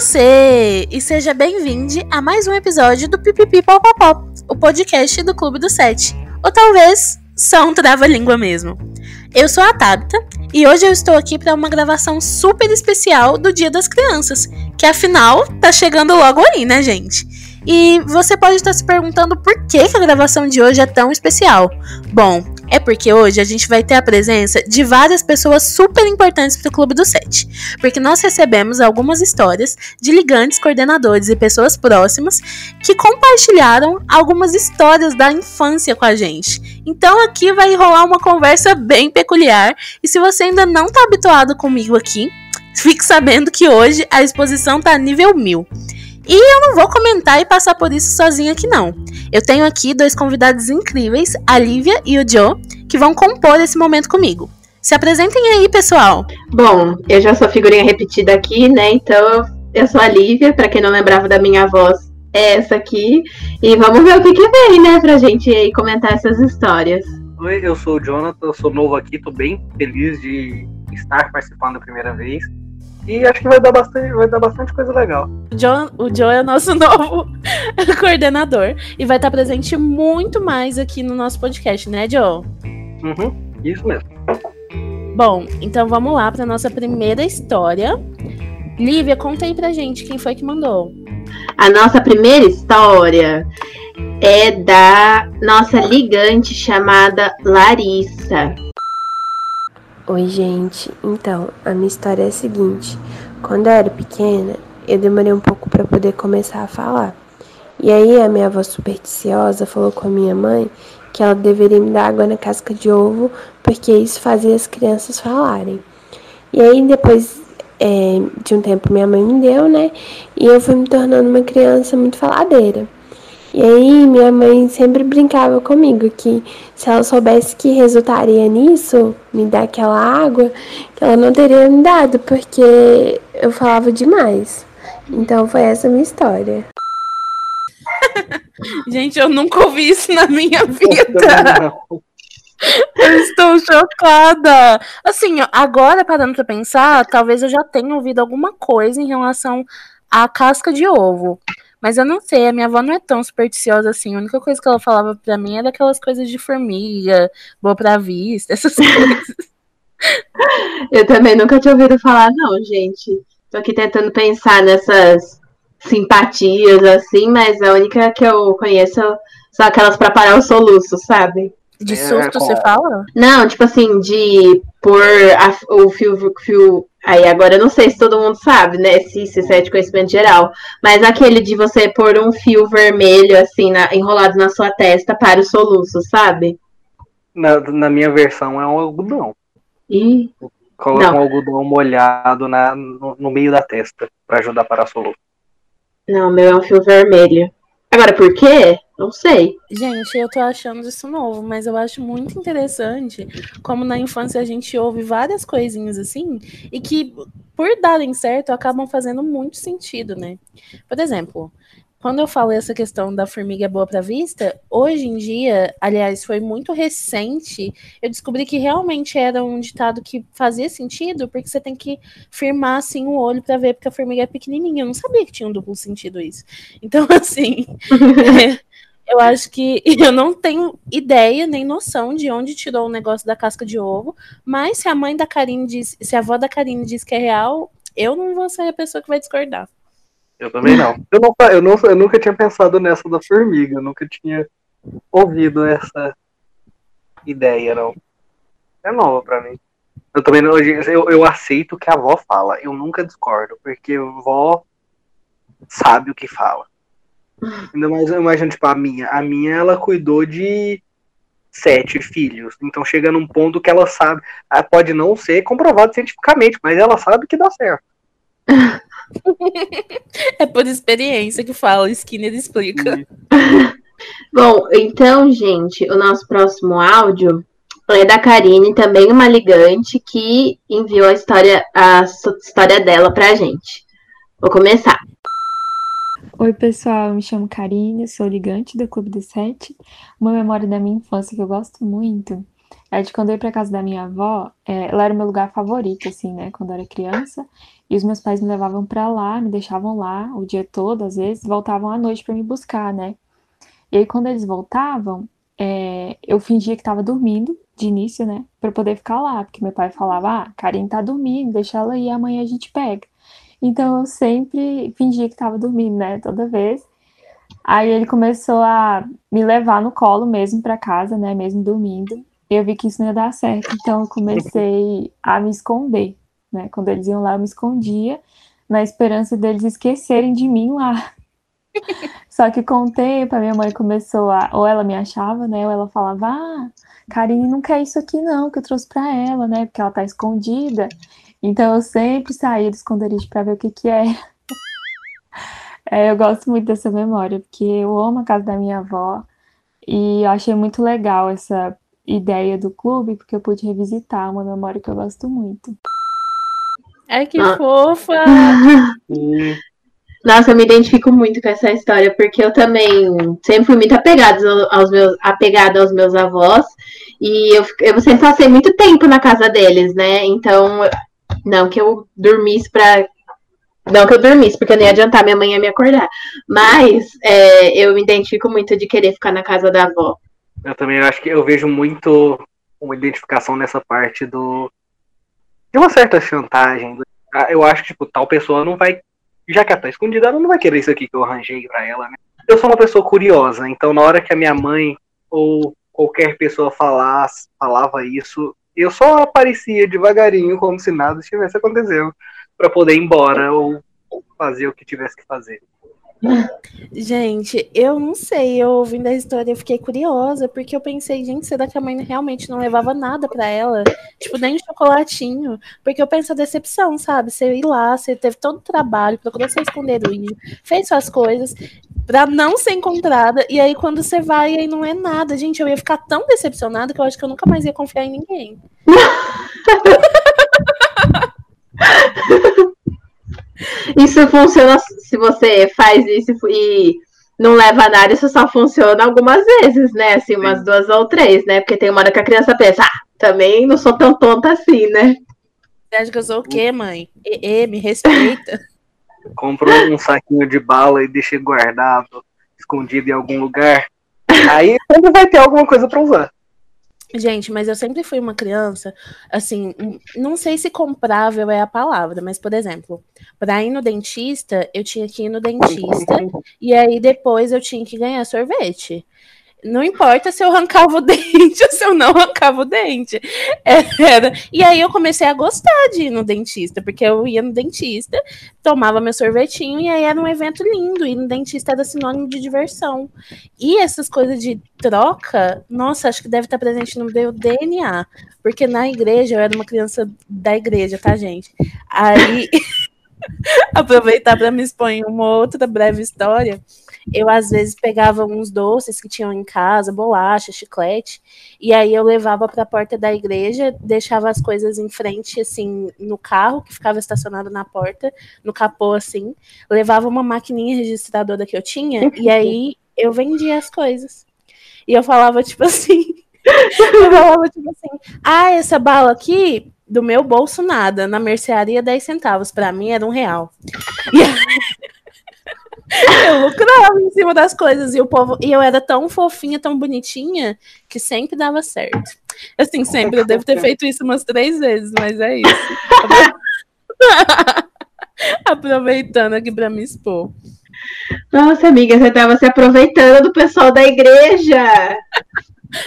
Você! E seja bem-vindo a mais um episódio do Pipipi Popopó, o podcast do Clube do Sete. Ou talvez só um trava-língua mesmo. Eu sou a Tabita e hoje eu estou aqui para uma gravação super especial do Dia das Crianças, que afinal tá chegando logo aí, né, gente? E você pode estar se perguntando por que, que a gravação de hoje é tão especial. Bom, é porque hoje a gente vai ter a presença de várias pessoas super importantes para o Clube do Sete. Porque nós recebemos algumas histórias de ligantes, coordenadores e pessoas próximas que compartilharam algumas histórias da infância com a gente. Então aqui vai rolar uma conversa bem peculiar. E se você ainda não está habituado comigo aqui, fique sabendo que hoje a exposição está nível 1000. E eu não vou comentar e passar por isso sozinha aqui não. Eu tenho aqui dois convidados incríveis, a Lívia e o Joe, que vão compor esse momento comigo. Se apresentem aí, pessoal. Bom, eu já sou figurinha repetida aqui, né? Então, eu sou a Lívia, para quem não lembrava da minha voz, é essa aqui. E vamos ver o que, que vem, né, pra gente aí comentar essas histórias. Oi, eu sou o Jonathan, eu sou novo aqui, tô bem feliz de estar participando da primeira vez. E acho que vai dar bastante, vai dar bastante coisa legal. O Joe, o Joe é o nosso novo coordenador e vai estar presente muito mais aqui no nosso podcast, né, Joe? Uhum, isso mesmo. Bom, então vamos lá para nossa primeira história. Lívia, conta aí pra gente quem foi que mandou. A nossa primeira história é da nossa ligante chamada Larissa. Oi, gente. Então, a minha história é a seguinte: quando eu era pequena, eu demorei um pouco para poder começar a falar. E aí a minha avó supersticiosa falou com a minha mãe que ela deveria me dar água na casca de ovo, porque isso fazia as crianças falarem. E aí depois é, de um tempo minha mãe me deu, né? E eu fui me tornando uma criança muito faladeira. E aí minha mãe sempre brincava comigo que se ela soubesse que resultaria nisso, me dar aquela água, que ela não teria me dado, porque eu falava demais. Então foi essa a minha história. Gente, eu nunca ouvi isso na minha vida. Eu estou chocada. Assim, agora parando pra pensar, talvez eu já tenha ouvido alguma coisa em relação à casca de ovo. Mas eu não sei, a minha avó não é tão supersticiosa assim. A única coisa que ela falava pra mim era aquelas coisas de formiga, boa pra vista, essas coisas. Eu também nunca tinha ouvido falar, não, gente. Tô aqui tentando pensar nessas simpatias, assim, mas a única que eu conheço são aquelas pra parar o soluço, sabe? De susto, é, você fala? Não, tipo assim, de pôr a, o fio, fio Aí agora eu não sei se todo mundo sabe, né? Se isso é de conhecimento geral. Mas aquele de você pôr um fio vermelho, assim, na, enrolado na sua testa para o soluço, sabe? Na, na minha versão é um algodão. E... Coloca não. um algodão molhado na, no, no meio da testa para ajudar para soluço. Não, meu é um fio vermelho. Agora, por quê? Não sei. Gente, eu tô achando isso novo, mas eu acho muito interessante como na infância a gente ouve várias coisinhas assim e que, por darem certo, acabam fazendo muito sentido, né? Por exemplo, quando eu falo essa questão da formiga boa para vista, hoje em dia, aliás, foi muito recente, eu descobri que realmente era um ditado que fazia sentido, porque você tem que firmar assim o olho para ver porque a formiga é pequenininha. Eu não sabia que tinha um duplo sentido isso. Então, assim, eu acho que eu não tenho ideia nem noção de onde tirou o negócio da casca de ovo, mas se a mãe da Karine diz, se a avó da Karine diz que é real, eu não vou ser a pessoa que vai discordar. Eu também não. Eu, não, eu, não, eu nunca tinha pensado nessa da formiga, eu nunca tinha ouvido essa ideia, não. É nova pra mim. Eu também não, eu, eu aceito o que a avó fala, eu nunca discordo, porque a avó sabe o que fala. Ainda mais eu imagino, tipo, a minha. A minha, ela cuidou de sete filhos. Então chega num ponto que ela sabe. Ah, pode não ser comprovado cientificamente, mas ela sabe que dá certo. é por experiência que fala, Skinner explica. Bom, então, gente, o nosso próximo áudio é da Karine, também uma ligante, que enviou a história, a história dela pra gente. Vou começar. Oi, pessoal, me chamo Karine, sou ligante do Clube dos Sete. Uma memória da minha infância que eu gosto muito é de quando eu ia pra casa da minha avó, é, ela era o meu lugar favorito, assim, né, quando eu era criança. E os meus pais me levavam pra lá, me deixavam lá o dia todo, às vezes, voltavam à noite pra me buscar, né. E aí, quando eles voltavam, é, eu fingia que tava dormindo, de início, né, pra poder ficar lá, porque meu pai falava, ah, Karen tá dormindo, deixa ela ir, amanhã a gente pega. Então eu sempre fingia que tava dormindo, né, toda vez. Aí ele começou a me levar no colo mesmo para casa, né, mesmo dormindo. Eu vi que isso não ia dar certo, então eu comecei a me esconder, né? Quando eles iam lá, eu me escondia, na esperança deles esquecerem de mim lá. Só que com o tempo, a minha mãe começou a. Ou ela me achava, né? Ou ela falava, ah, Karine não quer isso aqui, não, que eu trouxe para ela, né? Porque ela tá escondida. Então eu sempre saía do esconderijo para ver o que que é. é. Eu gosto muito dessa memória, porque eu amo a casa da minha avó e eu achei muito legal essa ideia do clube, porque eu pude revisitar uma memória que eu gosto muito. Ai, que ah. fofa! Nossa, eu me identifico muito com essa história, porque eu também sempre fui muito apegada aos meus, apegada aos meus avós, e eu, eu sempre passei muito tempo na casa deles, né? Então, não que eu dormisse para não que eu dormisse, porque não ia adiantar minha mãe ia me acordar. Mas é, eu me identifico muito de querer ficar na casa da avó. Eu também acho que eu vejo muito uma identificação nessa parte do. de uma certa chantagem. Ah, eu acho que, tipo, tal pessoa não vai. Já que ela tá escondida, ela não vai querer isso aqui que eu arranjei pra ela, né? Eu sou uma pessoa curiosa, então na hora que a minha mãe ou qualquer pessoa falasse, falava isso, eu só aparecia devagarinho, como se nada estivesse acontecendo, para poder ir embora ou fazer o que tivesse que fazer. Gente, eu não sei, eu ouvindo a história eu fiquei curiosa, porque eu pensei, gente, será que a mãe realmente não levava nada para ela? Tipo, nem um chocolatinho. Porque eu penso a decepção, sabe? Você ir lá, você teve todo o trabalho, procurou seu esconderijo, fez suas coisas pra não ser encontrada, e aí quando você vai, aí não é nada. Gente, eu ia ficar tão decepcionada que eu acho que eu nunca mais ia confiar em ninguém. Isso funciona se você faz isso e não leva nada, isso só funciona algumas vezes, né? Assim, umas Sim. duas ou três, né? Porque tem uma hora que a criança pensa, ah, também não sou tão tonta assim, né? Você acha que eu sou o quê, mãe? E, e me respeita. Comprou um saquinho de bala e deixei guardado, escondido em algum lugar. Aí sempre vai ter alguma coisa para usar. Gente, mas eu sempre fui uma criança, assim, não sei se comprável é a palavra, mas, por exemplo, para ir no dentista, eu tinha que ir no dentista e aí depois eu tinha que ganhar sorvete. Não importa se eu arrancava o dente ou se eu não arrancava o dente. Era. E aí eu comecei a gostar de ir no dentista, porque eu ia no dentista, tomava meu sorvetinho, e aí era um evento lindo. E no dentista era sinônimo de diversão. E essas coisas de troca, nossa, acho que deve estar presente no meu DNA. Porque na igreja, eu era uma criança da igreja, tá, gente? Aí. aproveitar para me expor uma outra breve história eu às vezes pegava uns doces que tinham em casa, bolacha, chiclete, e aí eu levava para a porta da igreja, deixava as coisas em frente, assim, no carro que ficava estacionado na porta, no capô, assim, levava uma maquininha registradora que eu tinha, e aí eu vendia as coisas. E eu falava, tipo assim, eu falava, tipo assim, ah, essa bala aqui, do meu bolso nada, na mercearia 10 centavos, para mim era um real. E aí, eu lucrava em cima das coisas e o povo e eu era tão fofinha, tão bonitinha que sempre dava certo. Assim, sempre eu devo ter feito isso umas três vezes, mas é isso. Aproveitando aqui para me expor. Nossa, amiga, você estava se aproveitando do pessoal da igreja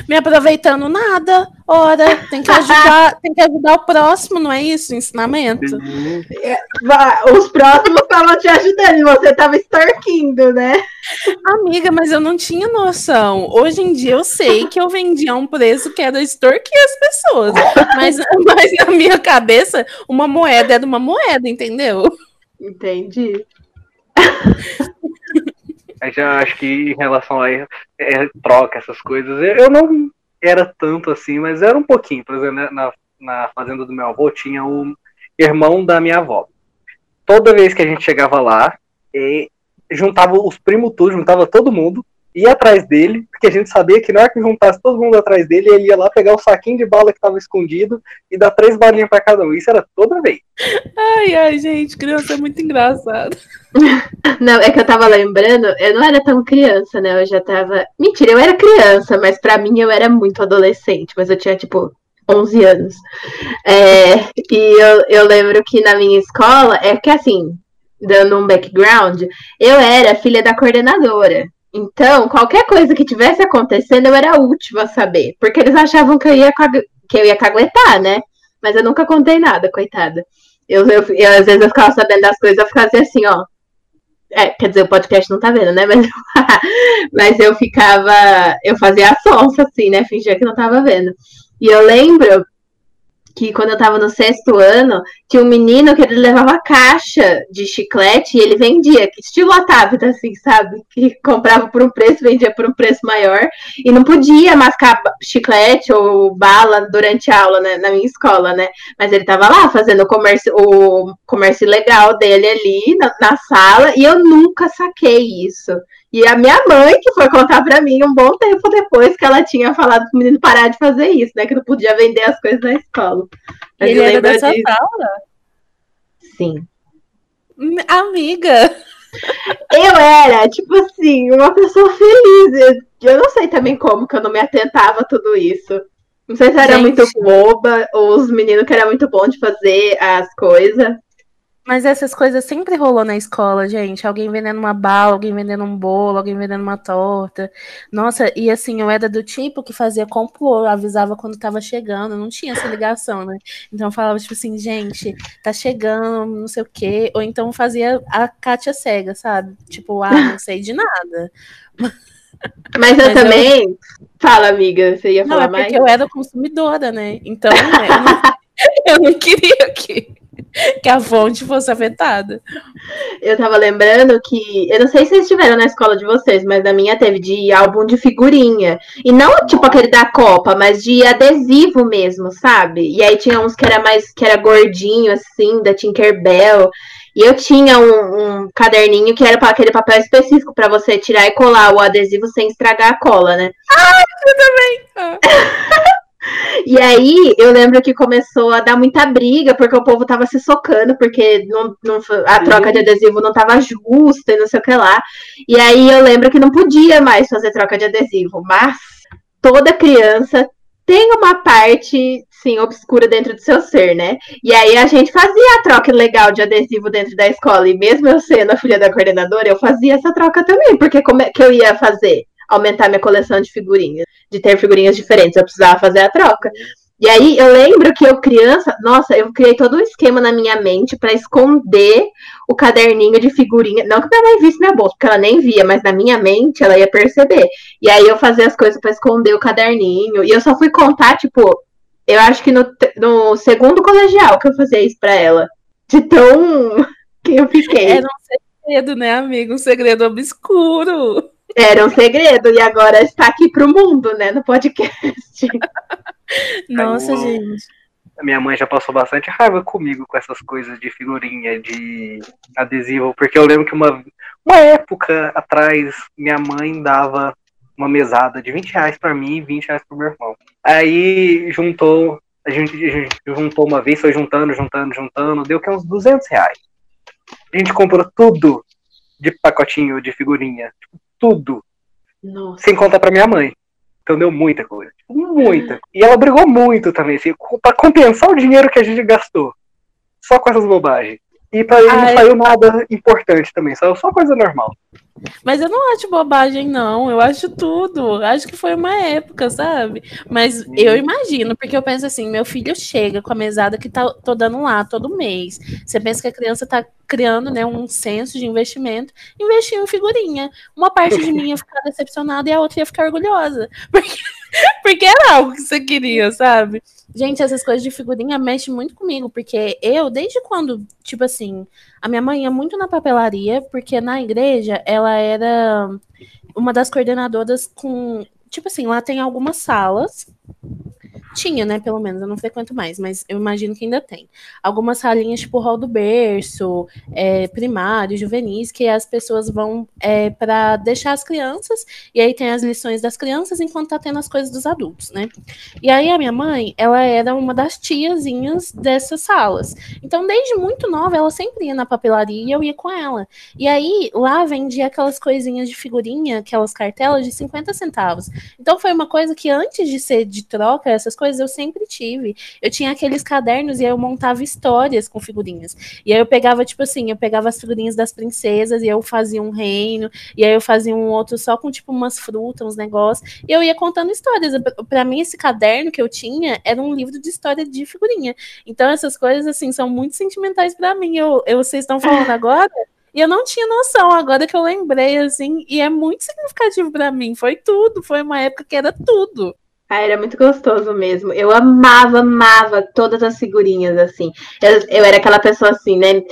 me aproveitando nada. Ora, tem que ajudar, tem que ajudar o próximo, não é isso? Ensinamento. É, os próximos estavam te ajudando e você estava extorquindo, né? Amiga, mas eu não tinha noção. Hoje em dia eu sei que eu vendia um preço que era extorquir as pessoas. Mas, mas na minha cabeça, uma moeda era uma moeda, entendeu? Entendi. Já acho que em relação a é, troca, essas coisas, eu não era tanto assim, mas era um pouquinho. Por exemplo, na, na fazenda do meu avô tinha o irmão da minha avó. Toda vez que a gente chegava lá, juntava os primos tudo, juntava todo mundo ia atrás dele, porque a gente sabia que na hora que juntasse todo mundo atrás dele, ele ia lá pegar o saquinho de bala que tava escondido e dar três balinhas para cada um. Isso era toda vez. Ai, ai, gente, criança é muito engraçado. Não, é que eu tava lembrando, eu não era tão criança, né? Eu já tava. Mentira, eu era criança, mas para mim eu era muito adolescente, mas eu tinha, tipo, 11 anos. É, e eu, eu lembro que na minha escola, é que assim, dando um background, eu era filha da coordenadora. Então, qualquer coisa que tivesse acontecendo, eu era a última a saber. Porque eles achavam que eu ia, que eu ia caguetar, né? Mas eu nunca contei nada, coitada. Eu, eu, eu, às vezes eu ficava sabendo das coisas, eu ficava assim, ó. É, quer dizer, o podcast não tá vendo, né? Mas, mas eu ficava. Eu fazia a sonsa, assim, né? Fingia que não tava vendo. E eu lembro que quando eu tava no sexto ano, tinha um menino que ele levava caixa de chiclete e ele vendia, que estilo Otávio, assim, sabe? Que comprava por um preço, vendia por um preço maior, e não podia mascar chiclete ou bala durante a aula né, na minha escola, né? Mas ele tava lá fazendo o comércio, o comércio legal dele ali na, na sala, e eu nunca saquei isso. E a minha mãe que foi contar para mim um bom tempo depois que ela tinha falado pro menino parar de fazer isso, né? Que não podia vender as coisas na escola. Mas Ele era dessa disso. sala? Sim. Amiga! Eu era, tipo assim, uma pessoa feliz. Eu não sei também como que eu não me atentava a tudo isso. Não sei se era Gente. muito boba, ou os meninos que era muito bom de fazer as coisas. Mas essas coisas sempre rolou na escola, gente. Alguém vendendo uma bala, alguém vendendo um bolo, alguém vendendo uma torta. Nossa, e assim, eu era do tipo que fazia complô, avisava quando tava chegando, não tinha essa ligação, né? Então eu falava, tipo assim, gente, tá chegando, não sei o quê. Ou então fazia a Kátia cega, sabe? Tipo, ah, não sei de nada. Mas eu Mas também. Eu... Fala, amiga, você ia falar não, é mais? Porque eu era consumidora, né? Então, né, eu, não... queria que. que a fonte fosse afetada. Eu tava lembrando que, eu não sei se vocês tiveram na escola de vocês, mas na minha teve de álbum de figurinha. E não tipo aquele da Copa, mas de adesivo mesmo, sabe? E aí tinha uns que era mais, que era gordinho, assim, da Tinkerbell. E eu tinha um, um caderninho que era para aquele papel específico para você tirar e colar o adesivo sem estragar a cola, né? Ah, eu também! Ah. E aí eu lembro que começou a dar muita briga, porque o povo tava se socando, porque não, não, a troca de adesivo não tava justa e não sei o que lá. E aí eu lembro que não podia mais fazer troca de adesivo, mas toda criança tem uma parte, sim, obscura dentro do seu ser, né? E aí a gente fazia a troca legal de adesivo dentro da escola, e mesmo eu sendo a filha da coordenadora, eu fazia essa troca também, porque como é que eu ia fazer? Aumentar minha coleção de figurinhas, de ter figurinhas diferentes, eu precisava fazer a troca. E aí eu lembro que eu criança, nossa, eu criei todo um esquema na minha mente para esconder o caderninho de figurinha. Não que minha mãe visse minha bolsa, porque ela nem via, mas na minha mente ela ia perceber. E aí eu fazia as coisas para esconder o caderninho. E eu só fui contar, tipo, eu acho que no, no segundo colegial que eu fazia isso para ela. De tão que eu fiquei. Era um segredo, né, amigo? Um segredo obscuro. Era um segredo e agora está aqui para o mundo, né, no podcast. Nossa, gente. A minha mãe já passou bastante raiva comigo com essas coisas de figurinha, de adesivo, porque eu lembro que uma, uma época atrás minha mãe dava uma mesada de 20 reais para mim e 20 reais pro meu irmão. Aí juntou, a gente, a gente juntou uma vez, foi juntando, juntando, juntando, deu que uns 200 reais. A gente comprou tudo de pacotinho de figurinha. Tipo, tudo. Nossa. Sem contar pra minha mãe. Então deu muita coisa. Muita. E ela brigou muito também, assim, pra compensar o dinheiro que a gente gastou. Só com essas bobagens. E pra ele não saiu nada importante também, saiu só coisa normal. Mas eu não acho bobagem, não. Eu acho tudo. Acho que foi uma época, sabe? Mas eu imagino, porque eu penso assim: meu filho chega com a mesada que tá, tô dando lá todo mês. Você pensa que a criança tá criando né, um senso de investimento, investir em figurinha. Uma parte de mim ia ficar decepcionada e a outra ia ficar orgulhosa. Porque, porque era algo que você queria, sabe? Gente, essas coisas de figurinha mexem muito comigo, porque eu, desde quando, tipo assim, a minha mãe ia muito na papelaria, porque na igreja ela era uma das coordenadoras com. Tipo assim, lá tem algumas salas Tinha, né, pelo menos, eu não frequento mais, mas eu imagino que ainda tem. Algumas salinhas, tipo hall do berço, é, primário, juvenis, que as pessoas vão é, para deixar as crianças, e aí tem as lições das crianças enquanto tá tendo as coisas dos adultos, né? E aí a minha mãe, ela era uma das tiazinhas dessas salas. Então, desde muito nova, ela sempre ia na papelaria e eu ia com ela. E aí, lá vendia aquelas coisinhas de figurinha, aquelas cartelas de 50 centavos. Então, foi uma coisa que antes de ser de troca, essas coisas, eu sempre tive. Eu tinha aqueles cadernos e aí eu montava histórias com figurinhas. E aí eu pegava, tipo assim, eu pegava as figurinhas das princesas e eu fazia um reino, e aí eu fazia um outro só com, tipo, umas frutas, uns negócios, e eu ia contando histórias. Para mim, esse caderno que eu tinha era um livro de história de figurinha. Então, essas coisas, assim, são muito sentimentais para mim. Eu, eu, vocês estão falando agora, e eu não tinha noção, agora que eu lembrei, assim, e é muito significativo para mim. Foi tudo, foi uma época que era tudo. Ah, era muito gostoso mesmo. Eu amava, amava todas as figurinhas, assim. Eu, eu era aquela pessoa assim, né?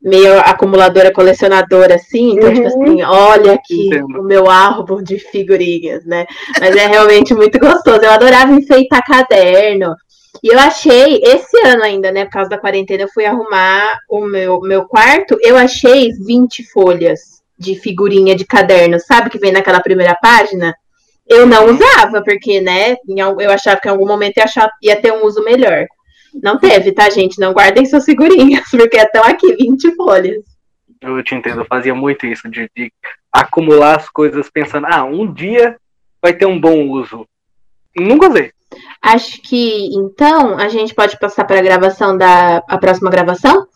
Meio acumuladora, colecionadora, assim. Então, tipo uhum. tipo assim, olha aqui Entendo. o meu álbum de figurinhas, né? Mas é realmente muito gostoso. Eu adorava enfeitar caderno. E eu achei, esse ano ainda, né, por causa da quarentena, eu fui arrumar o meu, meu quarto, eu achei 20 folhas de figurinha de caderno, sabe que vem naquela primeira página? Eu não usava, porque, né, eu achava que em algum momento ia, achar, ia ter um uso melhor. Não teve, tá, gente? Não guardem suas figurinhas, porque estão aqui 20 folhas. Eu te entendo, eu fazia muito isso, de, de acumular as coisas pensando, ah, um dia vai ter um bom uso. Nunca usei. Acho que então a gente pode passar para a gravação da a próxima gravação.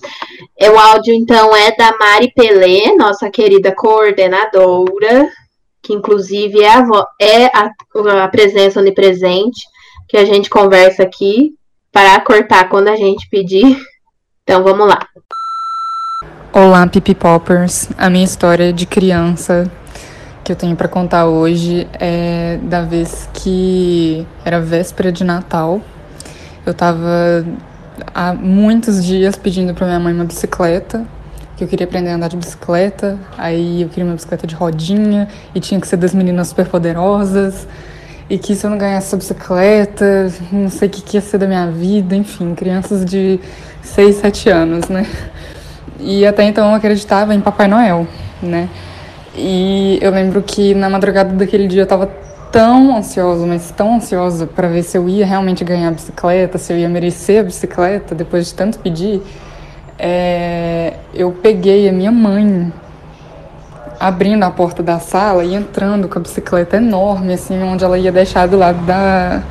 É, o áudio então é da Mari Pelé, nossa querida coordenadora, que inclusive é a, é a, a presença onipresente que a gente conversa aqui para cortar quando a gente pedir. Então vamos lá. Olá, Pipi Poppers. A minha história de criança que eu tenho para contar hoje é da vez que era véspera de Natal. Eu tava há muitos dias pedindo para minha mãe uma bicicleta, que eu queria aprender a andar de bicicleta. Aí eu queria uma bicicleta de rodinha e tinha que ser das meninas superpoderosas. E que se eu não ganhasse essa bicicleta, não sei o que, que ia ser da minha vida, enfim, crianças de 6, 7 anos, né? E até então eu acreditava em Papai Noel, né? E eu lembro que na madrugada daquele dia eu tava tão ansiosa, mas tão ansiosa para ver se eu ia realmente ganhar a bicicleta, se eu ia merecer a bicicleta depois de tanto pedir. É, eu peguei a minha mãe abrindo a porta da sala e entrando com a bicicleta enorme, assim, onde ela ia deixar do lado da,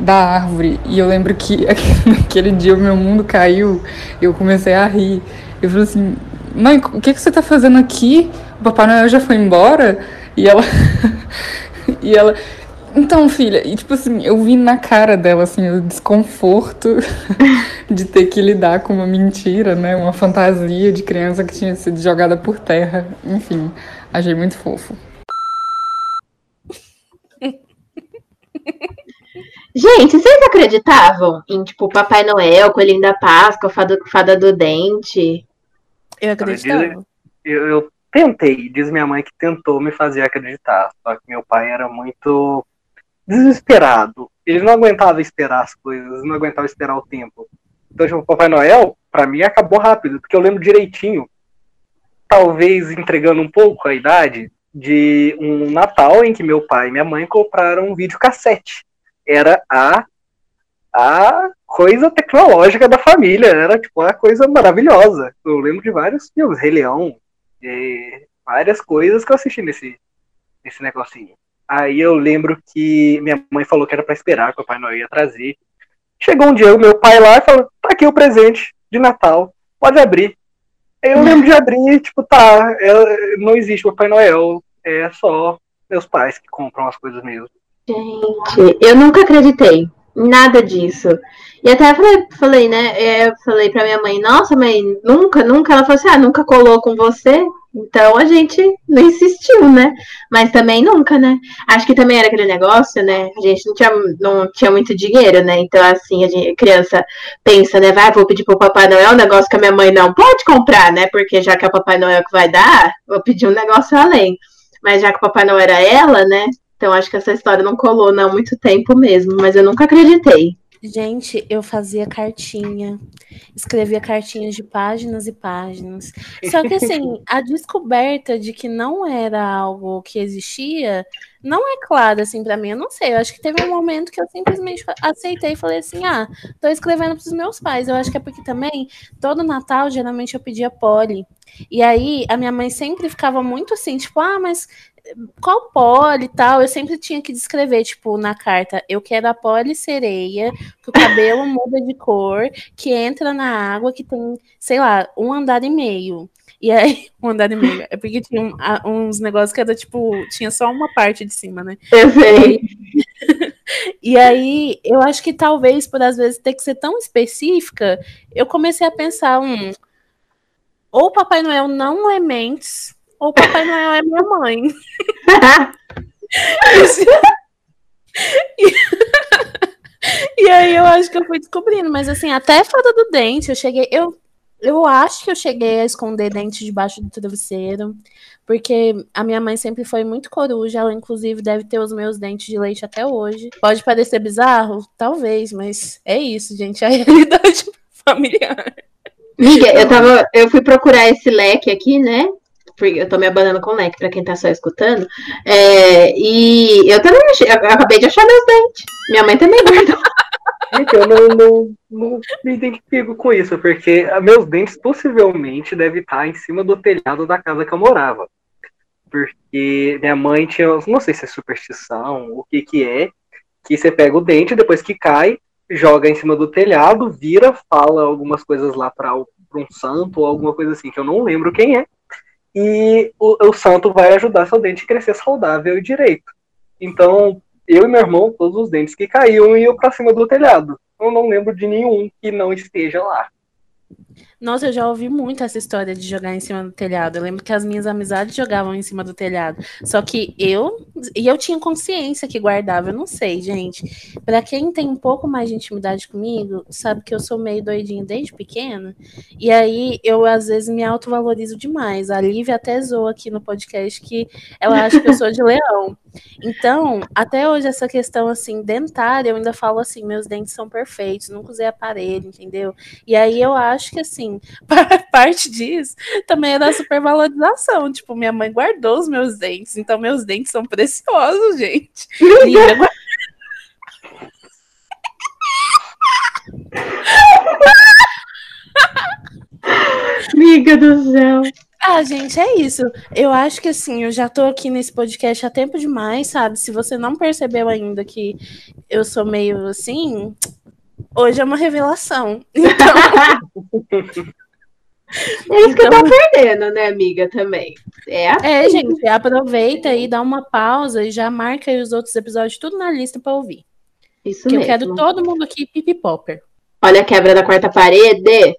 da árvore. E eu lembro que naquele dia o meu mundo caiu, eu comecei a rir. Eu falei assim, mãe, o que, que você tá fazendo aqui? o Papai Noel já foi embora? E ela. e ela. Então, filha, e tipo assim, eu vi na cara dela, assim, o desconforto de ter que lidar com uma mentira, né? Uma fantasia de criança que tinha sido jogada por terra. Enfim, achei muito fofo. Gente, vocês acreditavam em, tipo, Papai Noel, Coelhinho da Páscoa, Fada, Fada do Dente? Eu acreditava. Eu, eu tentei, diz minha mãe que tentou me fazer acreditar, só que meu pai era muito desesperado. Ele não aguentava esperar as coisas, não aguentava esperar o tempo. Então, tipo, Papai Noel, para mim, acabou rápido, porque eu lembro direitinho, talvez entregando um pouco a idade, de um Natal em que meu pai e minha mãe compraram um videocassete. Era a a coisa tecnológica da família, era tipo uma coisa maravilhosa. Eu lembro de vários filmes, Rei Leão, várias coisas que eu assisti nesse, nesse negocinho. Aí eu lembro que minha mãe falou que era para esperar que o Papai Noel ia trazer. Chegou um dia o meu pai lá e falou: tá aqui o presente de Natal, pode abrir. Aí eu lembro de abrir, tipo, tá, é, não existe o Papai Noel, é só meus pais que compram as coisas mesmo. Gente, eu nunca acreditei nada disso. E até falei, falei né? Eu falei pra minha mãe, nossa, mãe, nunca, nunca. Ela falou assim, ah, nunca colou com você? Então a gente não insistiu, né? Mas também nunca, né? Acho que também era aquele negócio, né? A gente não tinha, não tinha muito dinheiro, né? Então, assim, a, gente, a criança pensa, né? Vai, vou pedir pro Papai Noel um negócio que a minha mãe não pode comprar, né? Porque já que é o Papai Noel que vai dar, vou pedir um negócio além. Mas já que o Papai Noel era ela, né? Então acho que essa história não colou não há muito tempo mesmo, mas eu nunca acreditei. Gente, eu fazia cartinha, escrevia cartinhas de páginas e páginas. Só que assim, a descoberta de que não era algo que existia não é clara assim para mim. Eu não sei. Eu acho que teve um momento que eu simplesmente aceitei e falei assim: "Ah, tô escrevendo para os meus pais". Eu acho que é porque também todo Natal geralmente eu pedia poli. E aí a minha mãe sempre ficava muito assim, tipo: "Ah, mas qual poli e tal, eu sempre tinha que descrever, tipo, na carta, eu quero a poli sereia, que o cabelo muda de cor, que entra na água, que tem, sei lá, um andar e meio. E aí, um andar e meio. É porque tinha um, uns negócios que era, tipo, tinha só uma parte de cima, né? Eu sei. E aí, eu acho que talvez, por às vezes ter que ser tão específica, eu comecei a pensar, um, ou Papai Noel não é mentes, ou Papai Noel é minha mãe. e... aí eu acho que eu fui descobrindo, mas assim, até fada do dente, eu cheguei, eu eu acho que eu cheguei a esconder dente debaixo do travesseiro, porque a minha mãe sempre foi muito coruja, ela inclusive deve ter os meus dentes de leite até hoje. Pode parecer bizarro? Talvez, mas é isso, gente, a realidade familiar. Miga, eu tava, eu fui procurar esse leque aqui, né? eu tô me abanando com leque pra quem tá só escutando. É, e eu também achei, eu acabei de achar meus dentes. Minha mãe também guardou. Gente, eu não, não, não me identifico com isso, porque meus dentes possivelmente devem estar em cima do telhado da casa que eu morava. Porque minha mãe tinha, não sei se é superstição, o que que é, que você pega o dente, depois que cai, joga em cima do telhado, vira, fala algumas coisas lá para um santo ou alguma coisa assim, que eu não lembro quem é e o, o santo vai ajudar seu dente a crescer saudável e direito. Então, eu e meu irmão, todos os dentes que caíam iam para cima do telhado. Eu não lembro de nenhum que não esteja lá. Nossa, eu já ouvi muito essa história de jogar em cima do telhado. Eu lembro que as minhas amizades jogavam em cima do telhado. Só que eu. E eu tinha consciência que guardava. Eu não sei, gente. Para quem tem um pouco mais de intimidade comigo, sabe que eu sou meio doidinho desde pequena. E aí eu, às vezes, me autovalorizo demais. A Lívia até zoou aqui no podcast que ela acha que eu sou de leão. Então, até hoje, essa questão assim, dentária, eu ainda falo assim: meus dentes são perfeitos, nunca usei aparelho, entendeu? E aí eu acho que assim parte disso também é da supervalorização. Tipo, minha mãe guardou os meus dentes, então meus dentes são preciosos, gente. Lívia Amiga do céu. Ah, gente, é isso. Eu acho que assim, eu já tô aqui nesse podcast há tempo demais, sabe? Se você não percebeu ainda que eu sou meio assim, hoje é uma revelação. Então. É isso que então... tá perdendo, né, amiga, também. É, assim. é, gente, aproveita e dá uma pausa e já marca aí os outros episódios tudo na lista para ouvir. Isso que mesmo. eu quero todo mundo aqui pipipopper. Olha a quebra da quarta parede.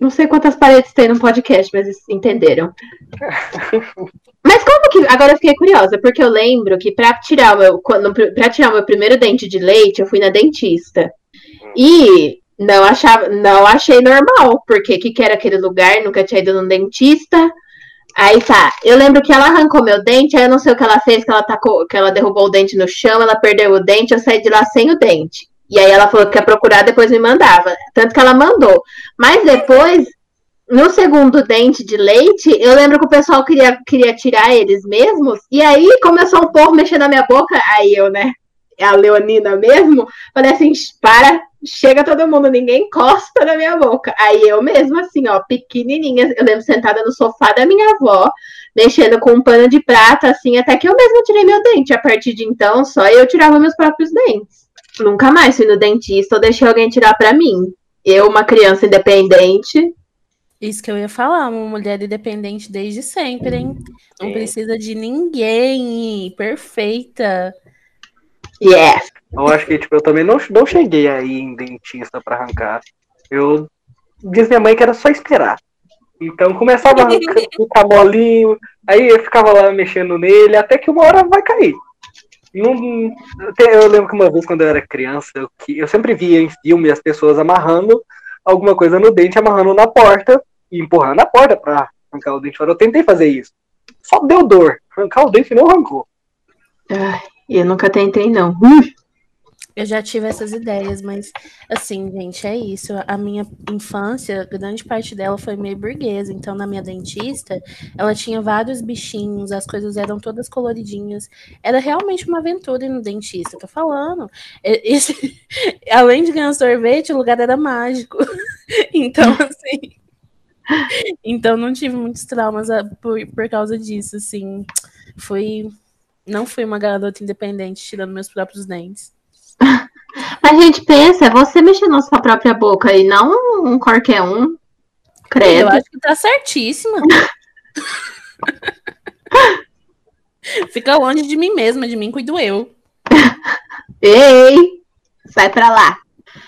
Não sei quantas paredes tem no podcast, mas entenderam. mas como que. Agora eu fiquei curiosa, porque eu lembro que para tirar o meu, pra tirar o meu primeiro dente de leite, eu fui na dentista. E não achava, não achei normal, porque que que era aquele lugar, nunca tinha ido num dentista. Aí tá, eu lembro que ela arrancou meu dente, aí eu não sei o que ela fez, que ela tacou, que ela derrubou o dente no chão, ela perdeu o dente, eu saí de lá sem o dente. E aí ela falou que ia procurar, depois me mandava. Tanto que ela mandou. Mas depois, no segundo dente de leite, eu lembro que o pessoal queria, queria tirar eles mesmos. E aí começou um povo mexendo na minha boca. Aí eu, né? A Leonina mesmo, falei assim: para, chega todo mundo, ninguém encosta na minha boca. Aí eu mesmo, assim, ó, pequenininha, eu lembro sentada no sofá da minha avó, mexendo com um pano de prata, assim, até que eu mesma tirei meu dente. A partir de então, só eu tirava meus próprios dentes. Nunca mais fui no dentista ou deixei alguém tirar para mim. Eu, uma criança independente. Isso que eu ia falar, uma mulher independente desde sempre, hein? Não precisa de ninguém, perfeita. Yes. Eu acho que, tipo, eu também não, não cheguei aí em dentista para arrancar. Eu disse minha mãe que era só esperar. Então começava a ficar molinho, aí eu ficava lá mexendo nele, até que uma hora vai cair. Eu lembro que uma vez, quando eu era criança, eu, eu sempre via em filme as pessoas amarrando alguma coisa no dente, amarrando na porta e empurrando a porta para arrancar o dente fora. Eu tentei fazer isso. Só deu dor. Arrancar o dente não arrancou. Ai, eu nunca tentei, não. Eu já tive essas ideias, mas assim, gente, é isso. A minha infância, grande parte dela foi meio burguesa. Então, na minha dentista, ela tinha vários bichinhos, as coisas eram todas coloridinhas. Era realmente uma aventura ir no dentista, tô falando. Esse, além de ganhar sorvete, o lugar era mágico. Então, assim. Então, não tive muitos traumas ah, por, por causa disso, assim. Fui. Não fui uma garota independente tirando meus próprios dentes. A gente pensa, é você mexer na sua própria boca e não um qualquer um. Credo. Eu acho que tá certíssima. Fica longe de mim mesma, de mim cuido eu. Ei, sai pra lá.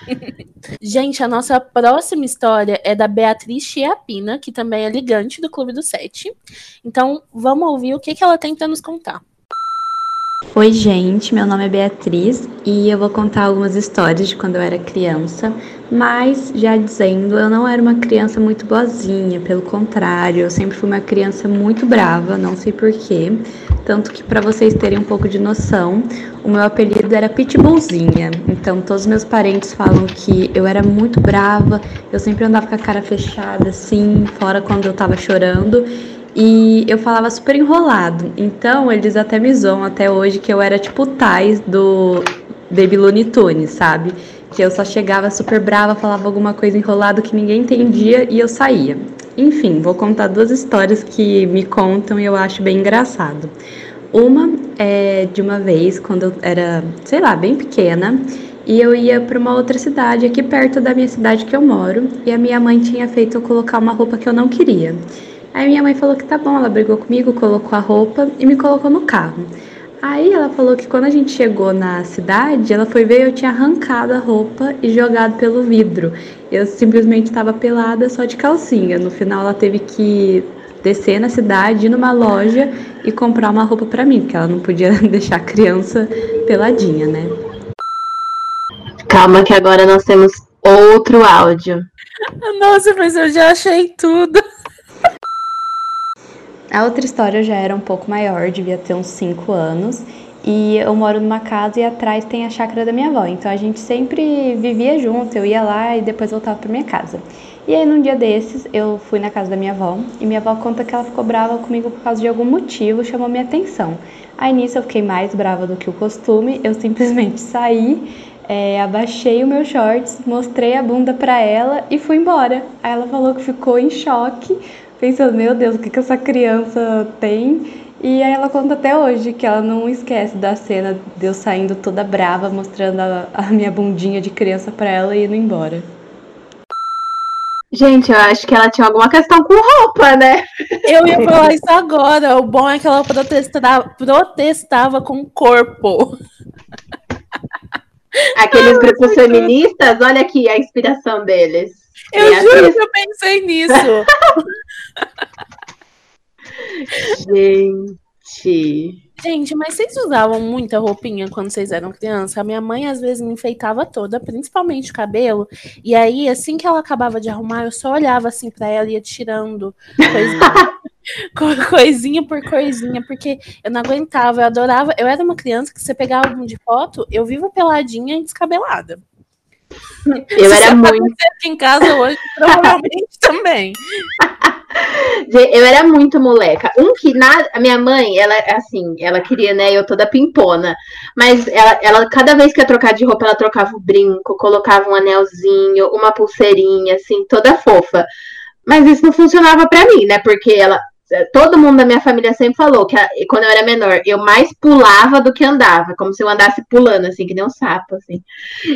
Gente, a nossa próxima história é da Beatriz Chiapina, que também é ligante do Clube do Sete. Então, vamos ouvir o que, que ela tem para nos contar. Oi, gente, meu nome é Beatriz e eu vou contar algumas histórias de quando eu era criança, mas já dizendo, eu não era uma criança muito boazinha, pelo contrário, eu sempre fui uma criança muito brava, não sei porquê. Tanto que, para vocês terem um pouco de noção, o meu apelido era Pitbullzinha. Então, todos os meus parentes falam que eu era muito brava, eu sempre andava com a cara fechada, assim, fora quando eu tava chorando. E eu falava super enrolado. Então eles até me zoam até hoje que eu era tipo Tais do Baby Looney Tunes, sabe? Que eu só chegava super brava, falava alguma coisa enrolado que ninguém entendia e eu saía. Enfim, vou contar duas histórias que me contam e eu acho bem engraçado. Uma é de uma vez, quando eu era, sei lá, bem pequena, e eu ia para uma outra cidade aqui perto da minha cidade que eu moro, e a minha mãe tinha feito eu colocar uma roupa que eu não queria. Aí minha mãe falou que tá bom, ela brigou comigo, colocou a roupa e me colocou no carro. Aí ela falou que quando a gente chegou na cidade, ela foi ver eu tinha arrancado a roupa e jogado pelo vidro. Eu simplesmente estava pelada só de calcinha. No final ela teve que descer na cidade, ir numa loja e comprar uma roupa para mim, porque ela não podia deixar a criança peladinha, né? Calma que agora nós temos outro áudio. Nossa, mas eu já achei tudo. A outra história já era um pouco maior, devia ter uns 5 anos. E eu moro numa casa e atrás tem a chácara da minha avó. Então a gente sempre vivia junto, eu ia lá e depois voltava para minha casa. E aí num dia desses eu fui na casa da minha avó e minha avó conta que ela ficou brava comigo por causa de algum motivo, chamou minha atenção. Aí nisso eu fiquei mais brava do que o costume, eu simplesmente saí, é, abaixei o meu shorts, mostrei a bunda para ela e fui embora. Aí ela falou que ficou em choque, pensando, meu Deus, o que, que essa criança tem? E aí ela conta até hoje que ela não esquece da cena de eu saindo toda brava, mostrando a, a minha bundinha de criança para ela e indo embora. Gente, eu acho que ela tinha alguma questão com roupa, né? Eu ia falar isso agora. O bom é que ela protestava, protestava com o corpo. Aqueles grupos feministas, olha aqui a inspiração deles. Eu é juro que eu pensei nisso. Gente. Gente, mas vocês usavam muita roupinha quando vocês eram criança? A minha mãe às vezes me enfeitava toda, principalmente o cabelo. E aí, assim que ela acabava de arrumar, eu só olhava assim pra ela e ia tirando coisinha, coisinha por coisinha, porque eu não aguentava, eu adorava. Eu era uma criança que você pegava álbum de foto, eu vivo peladinha e descabelada. Eu era muito. Aqui em casa hoje, provavelmente também. Eu era muito moleca. Um que na, a minha mãe, ela assim, ela queria, né? Eu toda pimpona. Mas ela, ela, cada vez que ia trocar de roupa, ela trocava o brinco, colocava um anelzinho, uma pulseirinha, assim, toda fofa. Mas isso não funcionava para mim, né? Porque ela, todo mundo da minha família sempre falou que quando eu era menor, eu mais pulava do que andava, como se eu andasse pulando, assim, que nem um sapo, assim.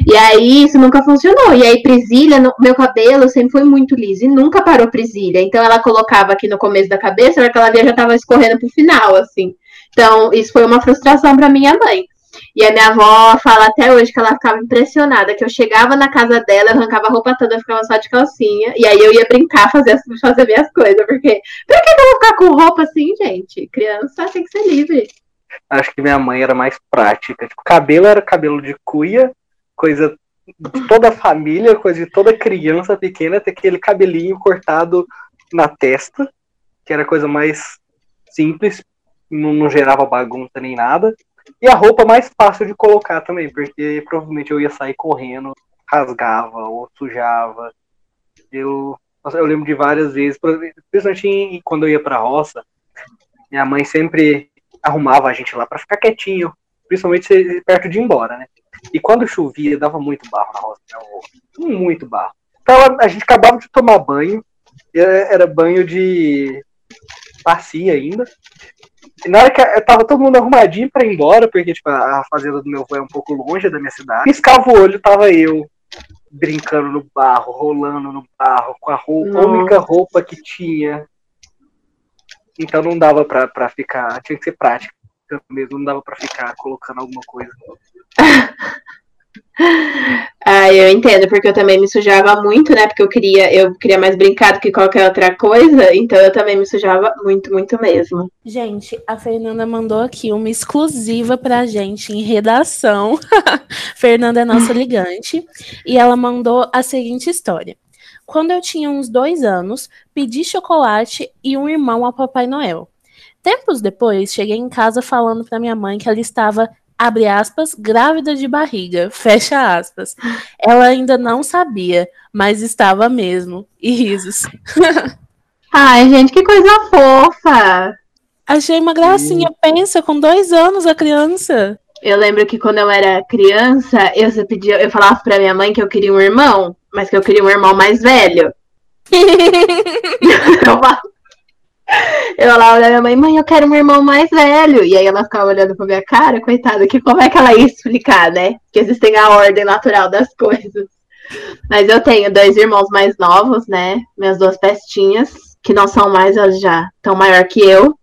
E aí isso nunca funcionou. E aí, presilha, no, meu cabelo sempre foi muito liso e nunca parou presilha. Então ela colocava aqui no começo da cabeça, na hora que ela via já tava escorrendo pro final, assim. Então, isso foi uma frustração para minha mãe. E a minha avó fala até hoje que ela ficava impressionada, que eu chegava na casa dela, arrancava a roupa toda, ficava só de calcinha, e aí eu ia brincar, fazer, fazer minhas coisas, porque pra que eu vou ficar com roupa assim, gente? Criança tem que ser livre. Acho que minha mãe era mais prática. Tipo, cabelo era cabelo de cuia, coisa de toda a família, coisa de toda criança pequena, ter aquele cabelinho cortado na testa, que era a coisa mais simples, não, não gerava bagunça nem nada. E a roupa mais fácil de colocar também, porque provavelmente eu ia sair correndo, rasgava ou sujava. Eu, eu lembro de várias vezes, principalmente quando eu ia pra roça, minha mãe sempre arrumava a gente lá para ficar quietinho, principalmente perto de ir embora, né? E quando chovia, dava muito barro na roça, né? muito barro. Então a gente acabava de tomar banho, era banho de bacia ainda. E na hora que tava todo mundo arrumadinho pra ir embora, porque tipo, a fazenda do meu avô é um pouco longe da minha cidade, piscava o olho, tava eu brincando no barro, rolando no barro, com a roupa, a única roupa que tinha. Então não dava pra, pra ficar, tinha que ser prática mesmo, não dava pra ficar colocando alguma coisa. Ah, eu entendo, porque eu também me sujava muito, né? Porque eu queria, eu queria mais brincar do que qualquer outra coisa, então eu também me sujava muito, muito mesmo. Gente, a Fernanda mandou aqui uma exclusiva pra gente em redação. Fernanda é nossa ligante. E ela mandou a seguinte história. Quando eu tinha uns dois anos, pedi chocolate e um irmão ao Papai Noel. Tempos depois, cheguei em casa falando para minha mãe que ela estava abre aspas, grávida de barriga, fecha aspas. Ela ainda não sabia, mas estava mesmo. E risos. Ai, gente, que coisa fofa! Achei uma gracinha. Pensa, com dois anos a criança. Eu lembro que quando eu era criança, eu pedia, eu falava pra minha mãe que eu queria um irmão, mas que eu queria um irmão mais velho. eu eu falava pra minha mãe, mãe, eu quero um irmão mais velho. E aí ela ficava olhando pra minha cara, coitada, que como é que ela ia explicar, né? Que existem a ordem natural das coisas. Mas eu tenho dois irmãos mais novos, né? Minhas duas pestinhas, que não são mais, elas já estão maior que eu.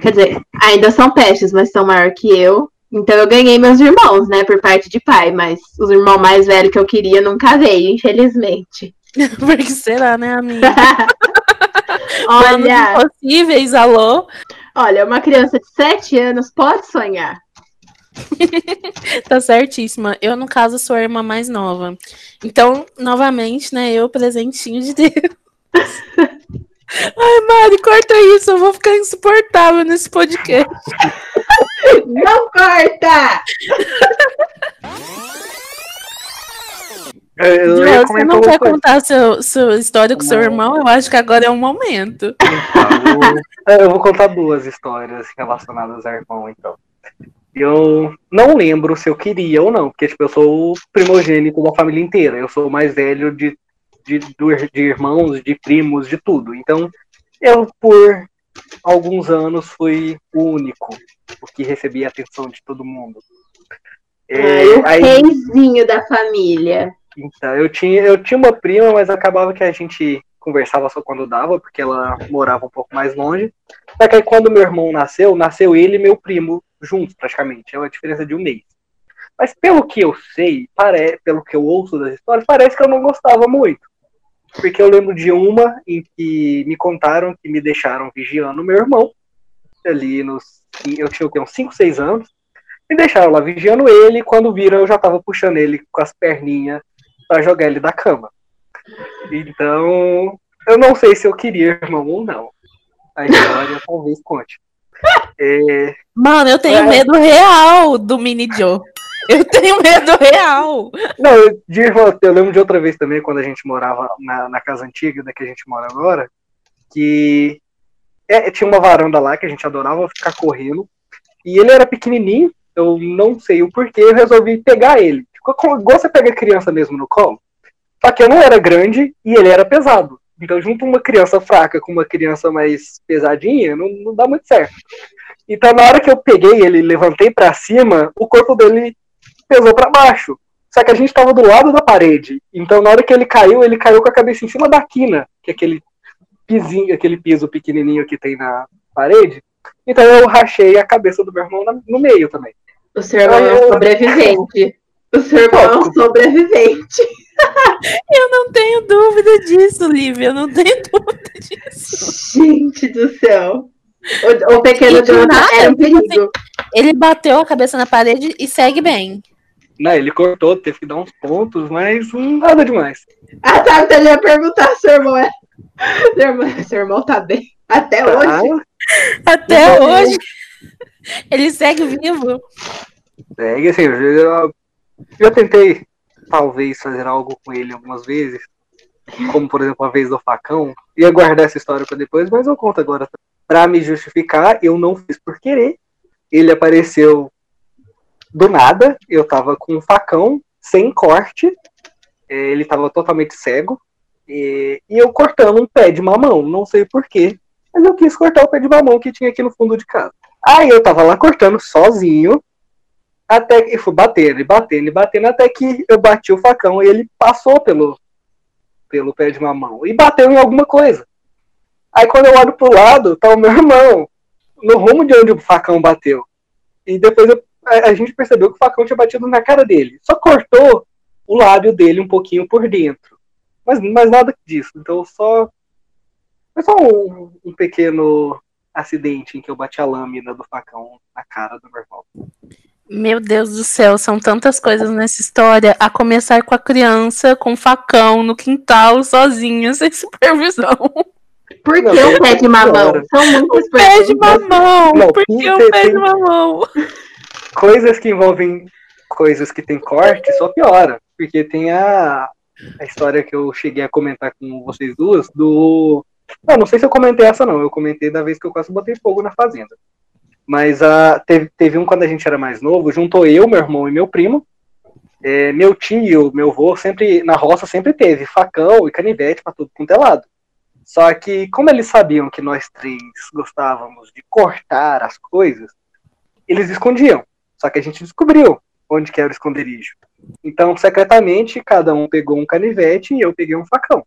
Quer dizer, ainda são pestes, mas são maior que eu. Então eu ganhei meus irmãos, né, por parte de pai, mas os irmãos mais velhos que eu queria nunca veio, infelizmente. Por que será, né, amiga? Olha, possíveis, alô? olha, uma criança de 7 anos pode sonhar. tá certíssima. Eu, no caso, sou a irmã mais nova. Então, novamente, né, eu, presentinho de Deus. Ai, Mari, corta isso, eu vou ficar insuportável nesse podcast. Não corta! Eu, eu Deus, você não quer coisa. contar seu, sua história com seu Não. irmão? Eu acho que agora é o momento. Então, eu vou contar duas histórias relacionadas ao irmão, então. Eu não lembro se eu queria ou não, porque tipo, eu sou o primogênito da família inteira. Eu sou o mais velho de, de, de irmãos, de primos, de tudo. Então, eu, por alguns anos, fui o único, o que recebia a atenção de todo mundo. É, Ai, o aí- reizinho da família. Então, eu tinha, eu tinha uma prima, mas acabava que a gente conversava só quando dava, porque ela morava um pouco mais longe. Só que aí quando meu irmão nasceu, nasceu ele e meu primo juntos, praticamente. É uma diferença de um mês. Mas pelo que eu sei, pare... pelo que eu ouço das histórias, parece que eu não gostava muito. Porque eu lembro de uma em que me contaram que me deixaram vigiando meu irmão. Ali nos. Eu tinha o quê? Uns 5, 6 anos. Me deixaram lá vigiando ele. e Quando viram, eu já tava puxando ele com as perninhas pra jogar ele da cama. Então, eu não sei se eu queria irmão ou não. A história talvez conte. É, Mano, eu tenho É. medo real do Mini Joe. Eu tenho medo real. Não, eu, de irmão, eu lembro de outra vez também, quando a gente morava na, na casa antiga da que a gente mora agora, que é, tinha uma varanda lá que a gente adorava ficar correndo, e ele era pequenininho, eu não sei o porquê, eu resolvi pegar ele. Igual você pega criança mesmo no colo. Só que eu não era grande e ele era pesado. Então, junto uma criança fraca com uma criança mais pesadinha, não, não dá muito certo. Então, na hora que eu peguei ele e levantei pra cima, o corpo dele pesou pra baixo. Só que a gente tava do lado da parede. Então, na hora que ele caiu, ele caiu com a cabeça em cima da quina, que é aquele pisinho, aquele piso pequenininho que tem na parede. Então, eu rachei a cabeça do meu irmão no meio também. O seu irmão é um sobrevivente. O seu irmão é um sobrevivente. Eu não tenho dúvida disso, Lívia. Eu não tenho dúvida disso. Gente do céu. O, o pequeno Jonathan era um perigo. Ele bateu a cabeça na parede e segue bem. Né, ele cortou, teve que dar uns pontos, mas hum, nada demais. Ah, tá, então eu ia perguntar se seu irmão é. Seu irmão, seu irmão tá bem. Até Tá? hoje. Até Uhum. hoje. Ele segue vivo? Segue, assim, já tentei, talvez, fazer algo com ele algumas vezes. Como, por exemplo, a vez do facão. Ia guardar essa história para depois, mas eu conto agora. Pra me justificar, eu não fiz por querer. Ele apareceu do nada. Eu tava com um facão, sem corte. Ele tava totalmente cego. E, e eu cortando um pé de mamão. Não sei porquê. Mas eu quis cortar o pé de mamão que tinha aqui no fundo de casa. Aí eu tava lá cortando sozinho. Até que fui batendo e batendo e batendo, até que eu bati o facão e ele passou pelo, pelo pé de mamão e bateu em alguma coisa. Aí quando eu olho pro lado, tá o meu irmão, no rumo de onde o facão bateu. E depois eu, a, a, gente percebeu que o facão tinha batido na cara dele. Só cortou o lábio dele um pouquinho por dentro. Mas, mas nada disso. Então só. Foi só um, um pequeno acidente em que eu bati a lâmina do facão na cara do meu irmão. Meu Deus do céu, são tantas coisas nessa história. A começar com a criança com facão no quintal, sozinha, sem supervisão. Por que o pé de mamão? São muitas o pé de mamão. Não, Por que o pé de mamão? Coisas que envolvem coisas que tem corte só piora. Porque tem a, a história que eu cheguei a comentar com vocês duas do. Não, não sei se eu comentei essa, não. Eu comentei da vez que eu quase botei fogo na fazenda. Mas uh, teve, teve um quando a gente era mais novo, juntou eu, meu irmão e meu primo. É, meu tio, meu avô, sempre, na roça sempre teve facão e canivete para tudo quanto é lado. Só que, como eles sabiam que nós três gostávamos de cortar as coisas, eles escondiam. Só que a gente descobriu onde que era o esconderijo. Então, secretamente, cada um pegou um canivete e eu peguei um facão.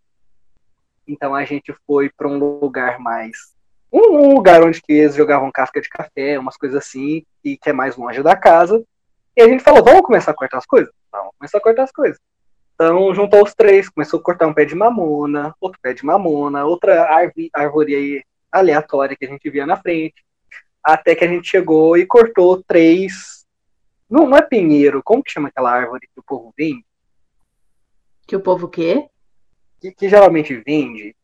Então a gente foi para um lugar mais. Um, lugar onde que eles jogavam casca de café, umas coisas assim, e que é mais longe da casa. E a gente falou, vamos começar a cortar as coisas? Vamos começar a cortar as coisas. Então, juntou os três, começou a cortar um pé de mamona, outro pé de mamona, outra árvore, aleatória que a gente via na frente, até que a gente chegou e cortou três. Não, não é pinheiro, como que chama aquela árvore que o povo vende? Que o povo quê? Que, que geralmente vende?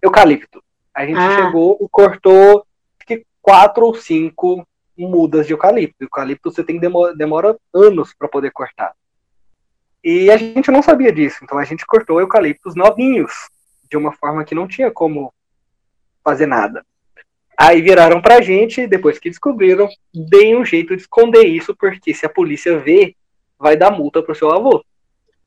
Eucalipto. A gente ah. chegou e cortou que quatro ou cinco mudas de eucalipto. Eucalipto você tem demora, demora anos para poder cortar. E a gente não sabia disso, então a gente cortou eucaliptos novinhos, de uma forma que não tinha como fazer nada. Aí viraram pra gente, depois que descobriram, deem um jeito de esconder isso, porque se a polícia vê, vai dar multa pro seu avô.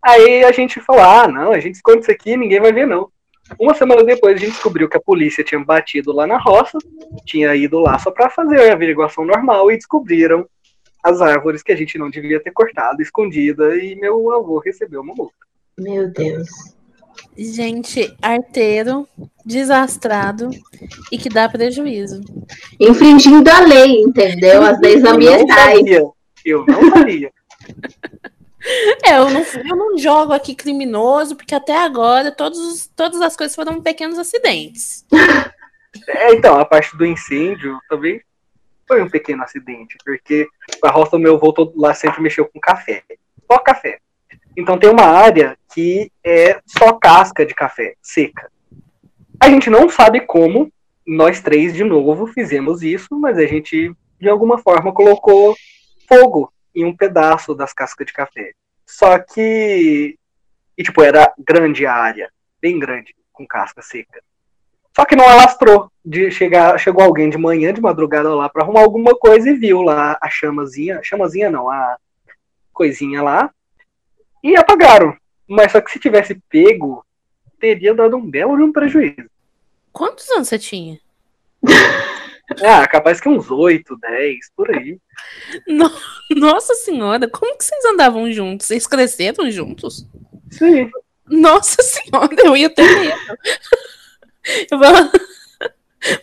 Aí a gente falou: ah, não, a gente esconde isso aqui, ninguém vai ver, não. Uma semana depois a gente descobriu que a polícia tinha batido lá na roça, tinha ido lá só para fazer a averiguação normal e descobriram as árvores que a gente não devia ter cortado, escondida, e meu avô recebeu uma multa. Meu Deus. Gente, arteiro, desastrado e que dá prejuízo. Infringindo a lei, entendeu? As leis ambientais. Eu não sabia. É, eu não, eu não jogo aqui criminoso, porque até agora todos, todas as coisas foram pequenos acidentes. É, então, a parte do incêndio também foi um pequeno acidente, porque a roça do meu avô lá sempre mexeu com café. Só café. Então tem uma área que é só casca de café, seca. A gente não sabe como, nós três de novo fizemos isso, mas a gente de alguma forma colocou fogo em um pedaço das cascas de café. Só que. E, tipo, era grande a área, bem grande, com casca seca. Só que não alastrou. De chegar, chegou alguém de manhã, de madrugada lá, para arrumar alguma coisa e viu lá a chamazinha. Chamazinha não, a coisinha lá. E apagaram. Mas só que se tivesse pego, teria dado um belo de um prejuízo. Quantos anos você tinha? ah, capaz que uns 8, 10, por aí. No... Nossa senhora, como que vocês andavam juntos? Vocês cresceram juntos? Sim. Nossa senhora, eu ia ter medo. Eu vou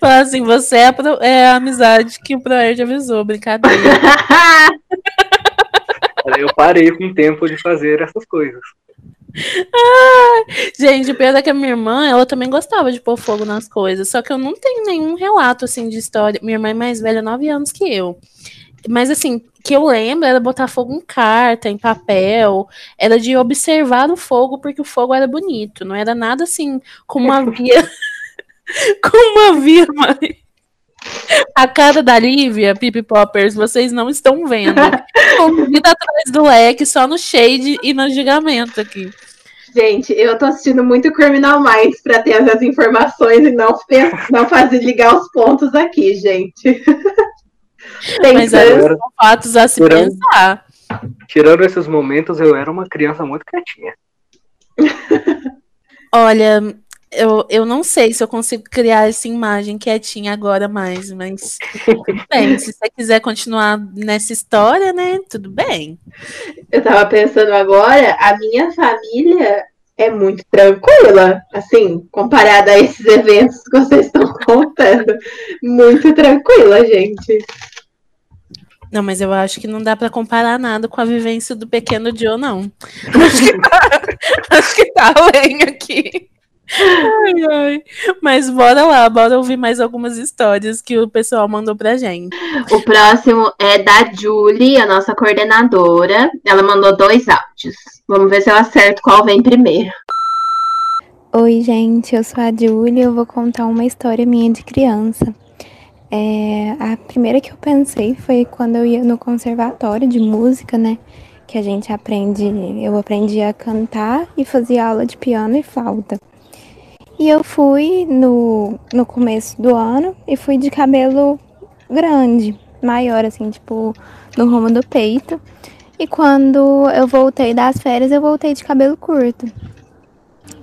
falar assim, você é a, pro, é a amizade que o Proerd avisou, brincadeira. eu parei com o tempo de fazer essas coisas. Ah, gente, o pior é que a minha irmã, ela também gostava de pôr fogo nas coisas, só que eu não tenho nenhum relato, assim, de história. Minha irmã é mais velha, nove anos que eu. Mas, assim, que eu lembro era botar fogo em carta, em papel, era de observar o fogo, porque o fogo era bonito, não era nada, assim, como uma via... como uma via mais... A cara da Lívia, Pipi Poppers, vocês não estão vendo. Convida atrás do leque, só no shade e no gigamento aqui. Gente, eu tô assistindo muito Criminal Minds pra ter essas informações e não, não fazer ligar os pontos aqui, gente. Mas é, são fatos a se tirando, pensar. Tirando esses momentos, eu era uma criança muito quietinha. Olha, eu, eu não sei se eu consigo criar essa imagem quietinha agora mais, mas bem, se você quiser continuar nessa história, né, tudo bem. Eu tava pensando agora, a minha família é muito tranquila, assim, comparada a esses eventos que vocês estão contando. Muito tranquila, gente. Não, mas eu acho que não dá para comparar nada com a vivência do pequeno Joe, não. Acho que tá, acho que tá além aqui. Ai, ai. Mas bora lá, bora ouvir mais algumas histórias que o pessoal mandou pra gente. O próximo é da Julie, a nossa coordenadora. Ela mandou dois áudios. Vamos ver se eu acerto qual vem primeiro. Oi, gente, eu sou a Julie e eu vou contar uma história minha de criança. É, a primeira que eu pensei foi quando eu ia no conservatório de música, né? Que a gente aprende, eu aprendi a cantar e fazia aula de piano e flauta. E eu fui no, no começo do ano e fui de cabelo grande, maior, assim, tipo, no rumo do peito. E quando eu voltei das férias, eu voltei de cabelo curto.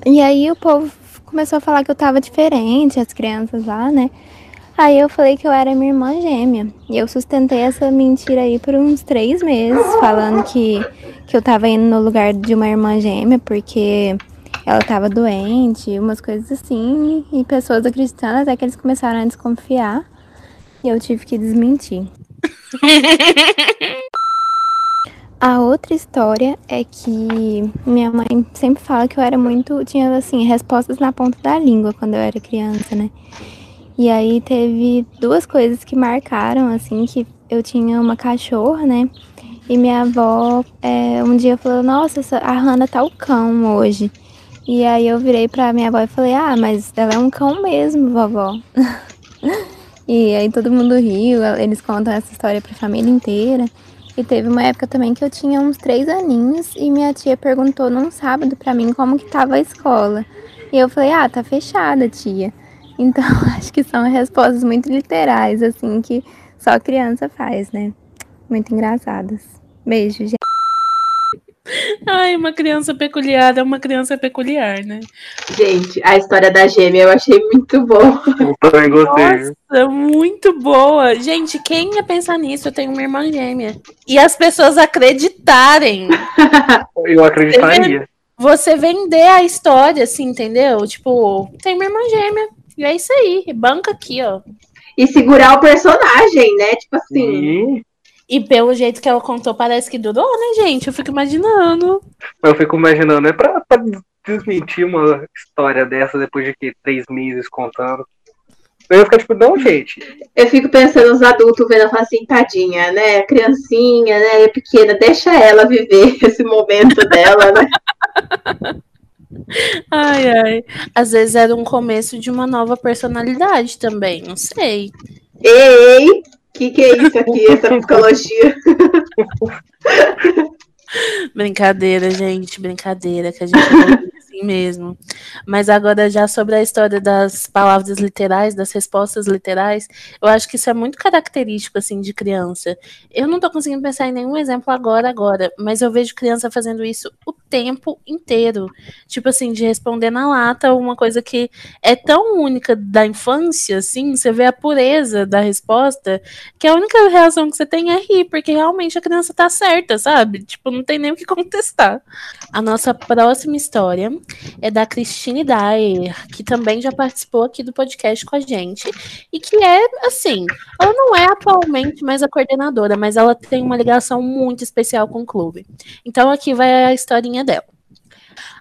E aí o povo começou a falar que eu tava diferente, as crianças lá, né? Aí eu falei que eu era minha irmã gêmea. E eu sustentei essa mentira aí por uns três meses, falando que, que eu tava indo no lugar de uma irmã gêmea, porque ela estava doente, umas coisas assim, e pessoas acreditando até que eles começaram a desconfiar. E eu tive que desmentir. A outra história é que minha mãe sempre fala que eu era muito. tinha assim, respostas na ponta da língua quando eu era criança, né? E aí teve duas coisas que marcaram, assim, que eu tinha uma cachorra, né? E minha avó é, um dia falou, nossa, a Hannah tá o cão hoje. E aí eu virei pra minha avó e falei, ah, mas ela é um cão mesmo, vovó. e aí todo mundo riu, eles contam essa história pra família inteira. E teve uma época também que eu tinha uns três aninhos e minha tia perguntou num sábado pra mim como que tava a escola. E eu falei, ah, tá fechada, tia. Então acho que são respostas muito literais, assim, que só criança faz, né? Muito engraçadas. Beijo, gente. Ai, uma criança peculiar é uma criança peculiar, né? Gente, a história da gêmea eu achei muito boa. Eu também gostei. Nossa, muito boa. Gente, quem ia pensar nisso? Eu tenho uma irmã gêmea. E as pessoas acreditarem. Eu acreditaria. Você vender a história, assim, entendeu? Tipo, tem uma irmã gêmea. E é isso aí. Banca aqui, ó. E segurar o personagem, né? Tipo assim. Sim. E pelo jeito que ela contou, parece que durou, né, gente? Eu fico imaginando. Eu fico imaginando, é pra, pra desmentir uma história dessa depois de que três meses contando. Eu fico tipo, não, gente. Eu fico pensando nos adultos vendo e assim, tadinha, né? A criancinha, né? É pequena, deixa ela viver esse momento dela, né? Ai, ai. Às vezes era um começo de uma nova personalidade também, não sei. Ei, que que é isso aqui, essa psicologia? brincadeira, gente, brincadeira, que a gente assim mesmo. Mas agora, já sobre a história das palavras literais, das respostas literais, eu acho que isso é muito característico, assim, de criança. Eu não tô conseguindo pensar em nenhum exemplo agora, agora, mas eu vejo criança fazendo isso o tempo inteiro. Tipo assim, de responder na lata uma coisa que é tão única da infância, assim, você vê a pureza da resposta, que a única reação que você tem é rir, porque realmente a criança tá certa, sabe? Tipo, não tem nem o que contestar. A nossa próxima história é da Christine Dyer, que também já participou aqui do podcast com a gente, e que é, assim, ela não é atualmente mais a coordenadora, mas ela tem uma ligação muito especial com o clube. Então aqui vai a historinha dela.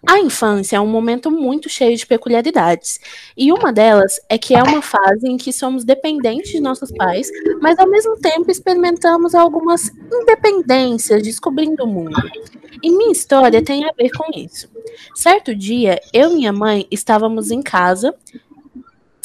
A infância é um momento muito cheio de peculiaridades, e uma delas é que é uma fase em que somos dependentes de nossos pais, mas ao mesmo tempo experimentamos algumas independências, descobrindo o mundo. E minha história tem a ver com isso. Certo dia, eu e minha mãe estávamos em casa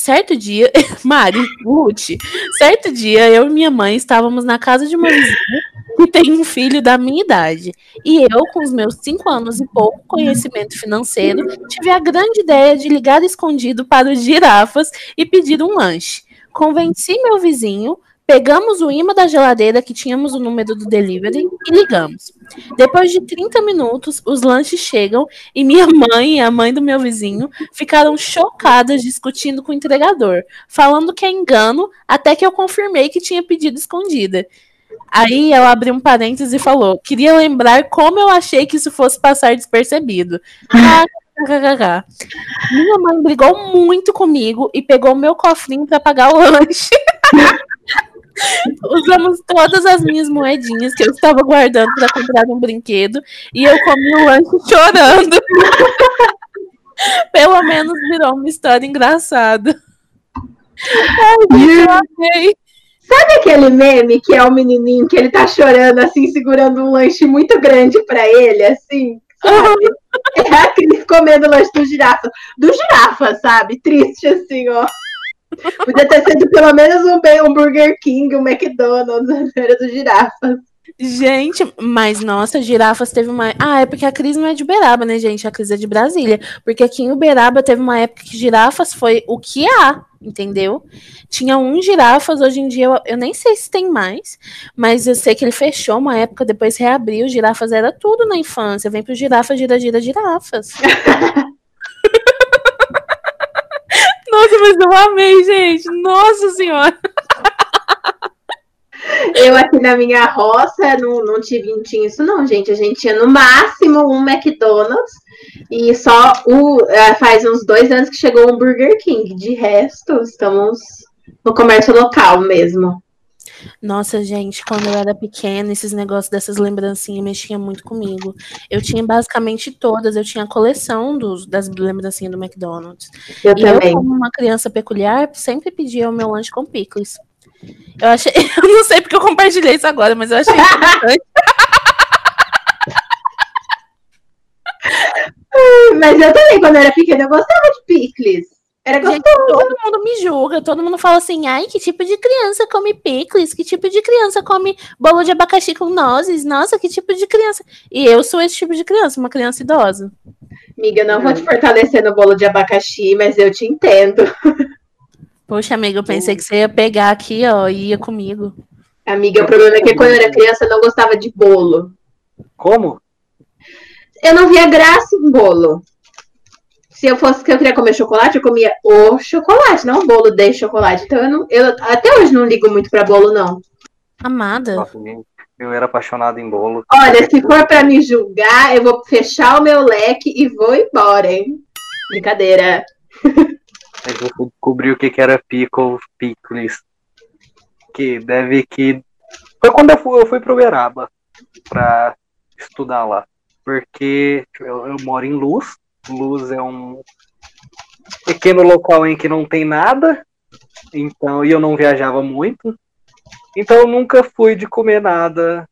certo dia, Mari, Lute, certo dia eu e minha mãe estávamos na casa de uma vizinha que tem um filho da minha idade. E eu, com os meus cinco anos e pouco conhecimento financeiro, tive a grande ideia de ligar escondido para os girafas e pedir um lanche. Convenci meu vizinho, Pegamos o imã da geladeira que tínhamos o número do delivery e ligamos. Depois de 30 minutos, os lanches chegam e minha mãe e a mãe do meu vizinho ficaram chocadas discutindo com o entregador, falando que é engano, até que eu confirmei que tinha pedido escondida. Aí ela abriu um parênteses e falou: Queria lembrar como eu achei que isso fosse passar despercebido. Minha mãe brigou muito comigo e pegou meu cofrinho para pagar o lanche. Usamos todas as minhas moedinhas que eu estava guardando para comprar um brinquedo e eu comi o lanche chorando. Pelo menos virou uma história engraçada. Ai, eu amei. Sabe aquele meme que é o menininho que ele tá chorando assim, segurando um lanche muito grande para ele, assim? Sabe? É a Cris comendo o lanche do girafa. Do girafa, sabe? Triste assim, ó. Podia ter sido pelo menos um, um Burger King, um McDonald's, era do girafas. Gente, mas nossa, girafas teve uma. Ah, é porque a Cris não é de Uberaba, né, gente? A Cris é de Brasília. Porque aqui em Uberaba teve uma época que girafas foi o que há, entendeu? Tinha um girafas, hoje em dia eu, eu nem sei se tem mais, mas eu sei que ele fechou uma época, depois reabriu. Girafas era tudo na infância. Vem pro girafas, gira, gira, girafas. Nossa, mas eu amei, gente. Nossa senhora. Eu aqui na minha roça não, não, tive, não tinha isso, não, gente. A gente tinha no máximo um McDonald's e só o, é, faz uns dois anos que chegou um Burger King. De resto, estamos no comércio local mesmo. Nossa, gente, quando eu era pequena, esses negócios dessas lembrancinhas mexiam muito comigo. Eu tinha basicamente todas, eu tinha a coleção dos, das lembrancinhas do McDonald's. Eu e também. eu, como uma criança peculiar, sempre pedia o meu lanche com picles. Eu achei, eu não sei porque eu compartilhei isso agora, mas eu achei interessante. Mas eu também, quando eu era pequena, eu gostava de picles. Era Gente, todo mundo me julga, todo mundo fala assim, ai, que tipo de criança come picles? Que tipo de criança come bolo de abacaxi com nozes? Nossa, que tipo de criança? E eu sou esse tipo de criança, uma criança idosa. Amiga, não vou te fortalecer no bolo de abacaxi, mas eu te entendo. Poxa, amiga, eu pensei que você ia pegar aqui, ó, e ia comigo. Amiga, o problema é que quando eu era criança eu não gostava de bolo. Como? Eu não via graça em bolo. Se eu fosse que eu queria comer chocolate, eu comia o chocolate, não o bolo de chocolate. Então eu, não, eu até hoje não ligo muito pra bolo, não. Amada. Nossa, eu era apaixonado em bolo. Olha, se for pra me julgar, eu vou fechar o meu leque e vou embora, hein? Brincadeira. Aí eu fui descobrir o que, que era pickle, pickles. Que deve que. Foi quando eu fui, eu fui pro Uberaba pra estudar lá. Porque eu, eu moro em Luz. Luz é um pequeno local em que não tem nada. Então, e eu não viajava muito. Então eu nunca fui de comer nada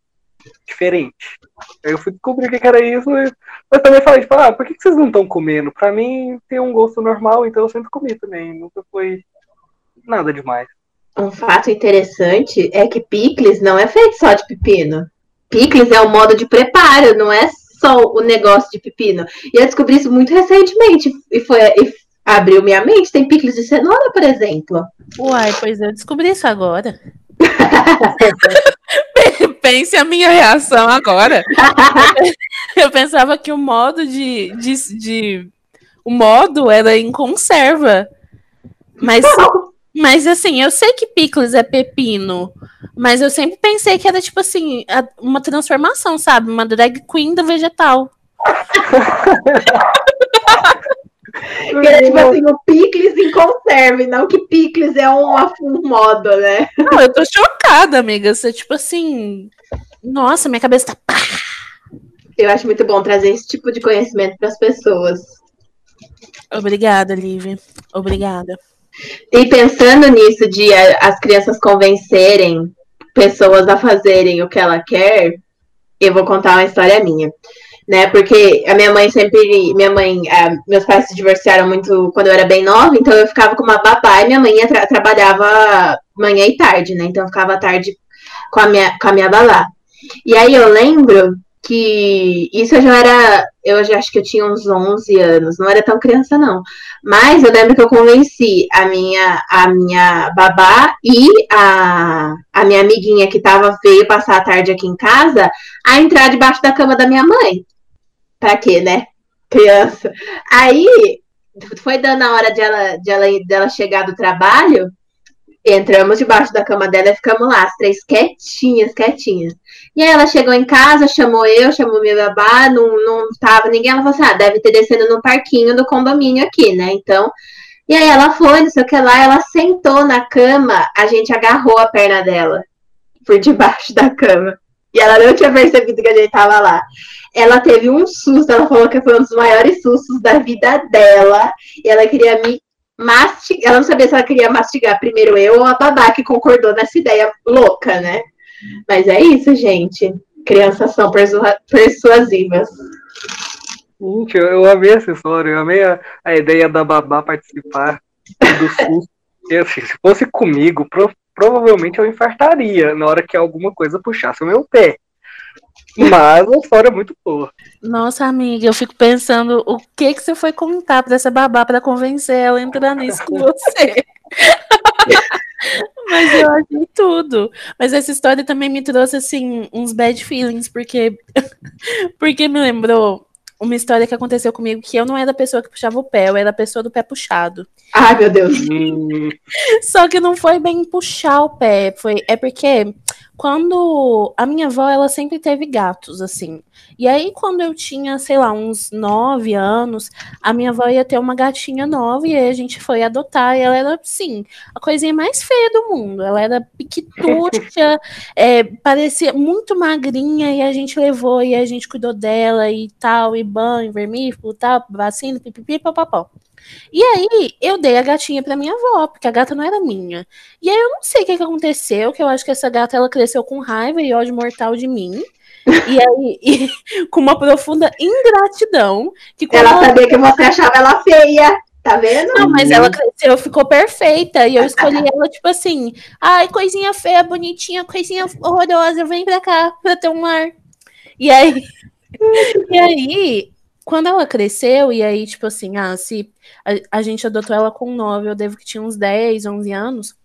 diferente. Eu fui descobrir o que era isso. Mas também falei, tipo, ah, por que vocês não estão comendo? Pra mim tem um gosto normal, então eu sempre comi também. Nunca foi nada demais. Um fato interessante é que picles não é feito só de pepino. Picles é o modo de preparo, não é só o negócio de pepino. E eu descobri isso muito recentemente e foi e abriu minha mente. Tem picles de cenoura, por exemplo. Uai, pois eu descobri isso agora. Pense a minha reação agora. Eu pensava que o modo de, de, de- o modo era em conserva. Mas, mas assim, eu sei que picles é pepino. Mas eu sempre pensei que era tipo assim, uma transformação, sabe? Uma drag queen da vegetal. Que era tipo assim, o picles em conserve, não que picles é um, um modo, né? Não, eu tô chocada, amiga. Você, tipo assim. Nossa, minha cabeça tá. pá. Eu acho muito bom trazer esse tipo de conhecimento para as pessoas. Obrigada, Lívia. Obrigada. E pensando nisso de as crianças convencerem pessoas a fazerem o que ela quer, eu vou contar uma história minha. né? Porque a minha mãe sempre, minha mãe, meus pais se divorciaram muito quando eu era bem nova, então eu ficava com uma babá e minha mãe tra trabalhava manhã e tarde, né? Então eu ficava tarde com a minha, com a minha babá. E aí eu lembro que isso eu já era, eu já acho que eu tinha uns 11 anos, não era tão criança não. Mas eu lembro que eu convenci a minha a minha babá e a, a minha amiguinha que tava veio passar a tarde aqui em casa a entrar debaixo da cama da minha mãe. Pra quê, né? Criança. Aí foi dando a hora de ela, de ela, de ela chegar do trabalho, entramos debaixo da cama dela e ficamos lá, as três quietinhas, quietinhas. E aí ela chegou em casa, chamou eu, chamou minha babá, não, não tava ninguém. Ela falou assim: ah, deve ter descendo no parquinho do condomínio aqui, né? Então. E aí ela foi, não sei o que lá, ela sentou na cama, a gente agarrou a perna dela por debaixo da cama. E ela não tinha percebido que a gente tava lá. Ela teve um susto, ela falou que foi um dos maiores sustos da vida dela. E ela queria me Ela não sabia se ela queria mastigar primeiro eu ou a babá que concordou nessa ideia louca, né? Mas é isso, gente. Crianças são persuasivas. Gente, eu, eu amei essa história, eu amei a, a ideia da babá participar do susto. Assim, se fosse comigo, pro, provavelmente eu infartaria na hora que alguma coisa puxasse o meu pé. Mas a história é muito boa. Nossa, amiga, eu fico pensando o que que você foi contar pra essa babá para convencer ela a entrar nisso com você. Mas eu achei tudo. Mas essa história também me trouxe, assim, uns bad feelings, porque, porque me lembrou uma história que aconteceu comigo que eu não era a pessoa que puxava o pé, eu era a pessoa do pé puxado. Ai, meu Deus. Só que não foi bem puxar o pé, foi é porque quando a minha avó, ela sempre teve gatos, assim. E aí, quando eu tinha, sei lá, uns nove anos, a minha avó ia ter uma gatinha nova e aí a gente foi adotar. E ela era, assim, a coisinha mais feia do mundo. Ela era piquitucha, é, parecia muito magrinha e a gente levou e a gente cuidou dela e tal, e banho, vermífugo, tal, vacina, pipipi, papapó. E aí, eu dei a gatinha pra minha avó, porque a gata não era minha. E aí, eu não sei o que, que aconteceu, que eu acho que essa gata, ela cresceu com raiva e ódio mortal de mim. E aí, e, com uma profunda ingratidão. Que ela, sabia que você achava ela feia. Tá vendo? Não, mas ela cresceu, ficou perfeita. E eu escolhi ela, tipo assim, ai, coisinha feia, bonitinha, coisinha horrorosa, vem pra cá pra ter um lar. E aí, e aí, quando ela cresceu, e aí, tipo assim, ah, se a, a gente adotou ela com nove, eu devo que tinha uns 10, 11 anos.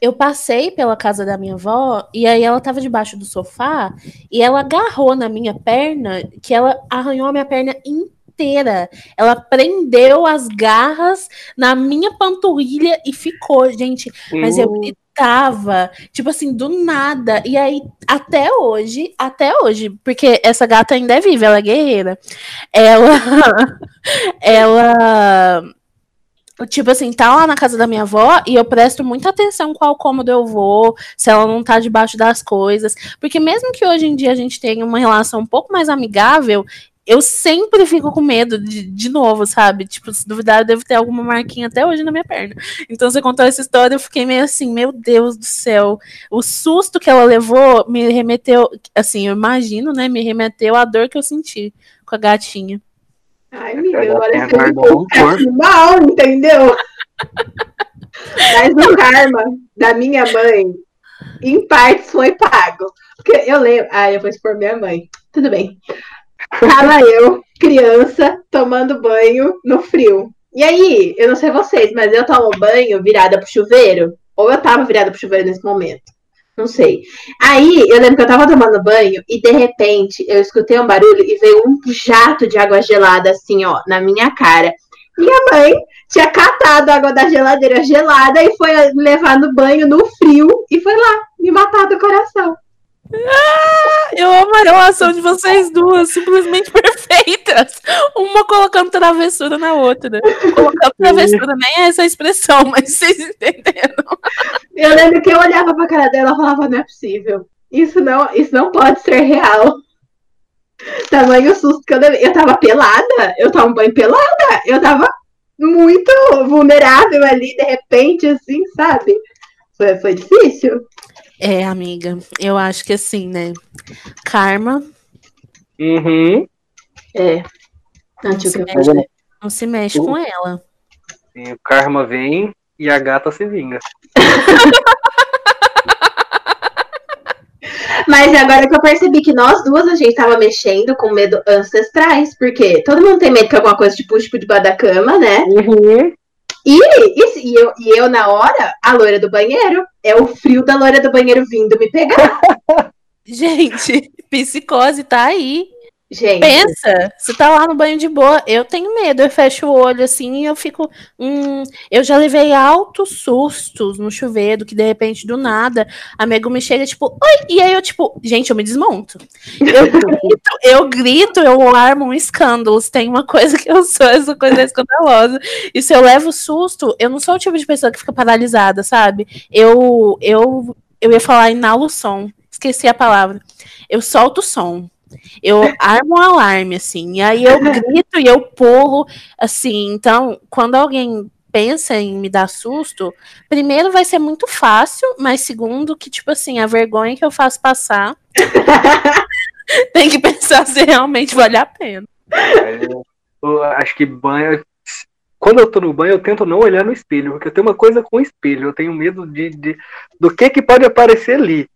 Eu passei pela casa da minha avó e aí ela tava debaixo do sofá e ela agarrou na minha perna, que ela arranhou a minha perna inteira. Ela prendeu as garras na minha panturrilha e ficou, gente. Mas eu uh tava, tipo assim, do nada. E aí, até hoje, até hoje, porque essa gata ainda é viva, ela é guerreira. Ela. ela. Tipo assim, tá lá na casa da minha avó e eu presto muita atenção qual cômodo eu vou, se ela não tá debaixo das coisas. Porque mesmo que hoje em dia a gente tenha uma relação um pouco mais amigável, eu sempre fico com medo de, de novo, sabe? Tipo, se duvidar, eu devo ter alguma marquinha até hoje na minha perna. Então, você contou essa história, eu fiquei meio assim, meu Deus do céu. O susto que ela levou me remeteu, assim, eu imagino, né? Me remeteu à dor que eu senti com a gatinha. Ai, amiga, agora você mal, entendeu? Mas o karma da minha mãe, em partes, foi pago. Porque eu lembro. Ah, eu vou expor minha mãe. Tudo bem. Tava eu, criança, tomando banho no frio. E aí, eu não sei vocês, mas eu tomo banho virada pro chuveiro? Ou eu tava virada pro chuveiro nesse momento? Não sei. Aí, eu lembro que eu tava tomando banho e de repente eu escutei um barulho e veio um jato de água gelada assim, ó, na minha cara. Minha mãe tinha catado a água da geladeira gelada e foi levar no banho no frio e foi lá me matar do coração. Ah, eu amo a relação de vocês duas, simplesmente perfeitas. Uma colocando travessura na outra. Colocando travessura nem é essa expressão, mas vocês entenderam. Eu lembro que eu olhava pra cara dela e falava, não é possível. Isso não, isso não pode ser real. Tamanho susto que eu. Eu tava pelada, eu tava um banho pelada, eu tava muito vulnerável ali, de repente, assim, sabe? Foi, foi difícil. É, amiga, eu acho que assim, né? Karma. Uhum. É. Não, Não se mexe, não se mexe com ela. E o karma vem e a gata se vinga. Mas agora que eu percebi que nós duas a gente tava mexendo com medo ancestrais, porque todo mundo tem medo que alguma coisa te puxe por debaixo da cama, né? Uhum. E, e, e eu, e eu, na hora, a loira do banheiro, é o frio da loira do banheiro vindo me pegar. Gente, psicose tá aí. Gente, Pensa, você tá lá no banho de boa. Eu tenho medo, eu fecho o olho assim e eu fico. Hum, eu já levei altos sustos no chuveiro, que de repente, do nada, amigo me chega, tipo, oi! E aí eu, tipo, gente, eu me desmonto. Eu grito, eu grito, eu armo um escândalo. Se Tem uma coisa que eu sou, essa coisa é escandalosa. E se eu levo susto, eu não sou o tipo de pessoa que fica paralisada, sabe? Eu, eu, eu ia falar inalo som, esqueci a palavra. Eu solto o som. Eu armo um alarme, assim, e aí eu grito e eu pulo, assim. Então, quando alguém pensa em me dar susto, primeiro vai ser muito fácil, mas segundo, que, tipo assim, a vergonha que eu faço passar tem que pensar se realmente vale a pena. Eu- eu acho que banho. Quando eu tô no banho, eu tento não olhar no espelho, porque eu tenho uma coisa com o espelho. Eu tenho medo de, de- do que que pode aparecer ali.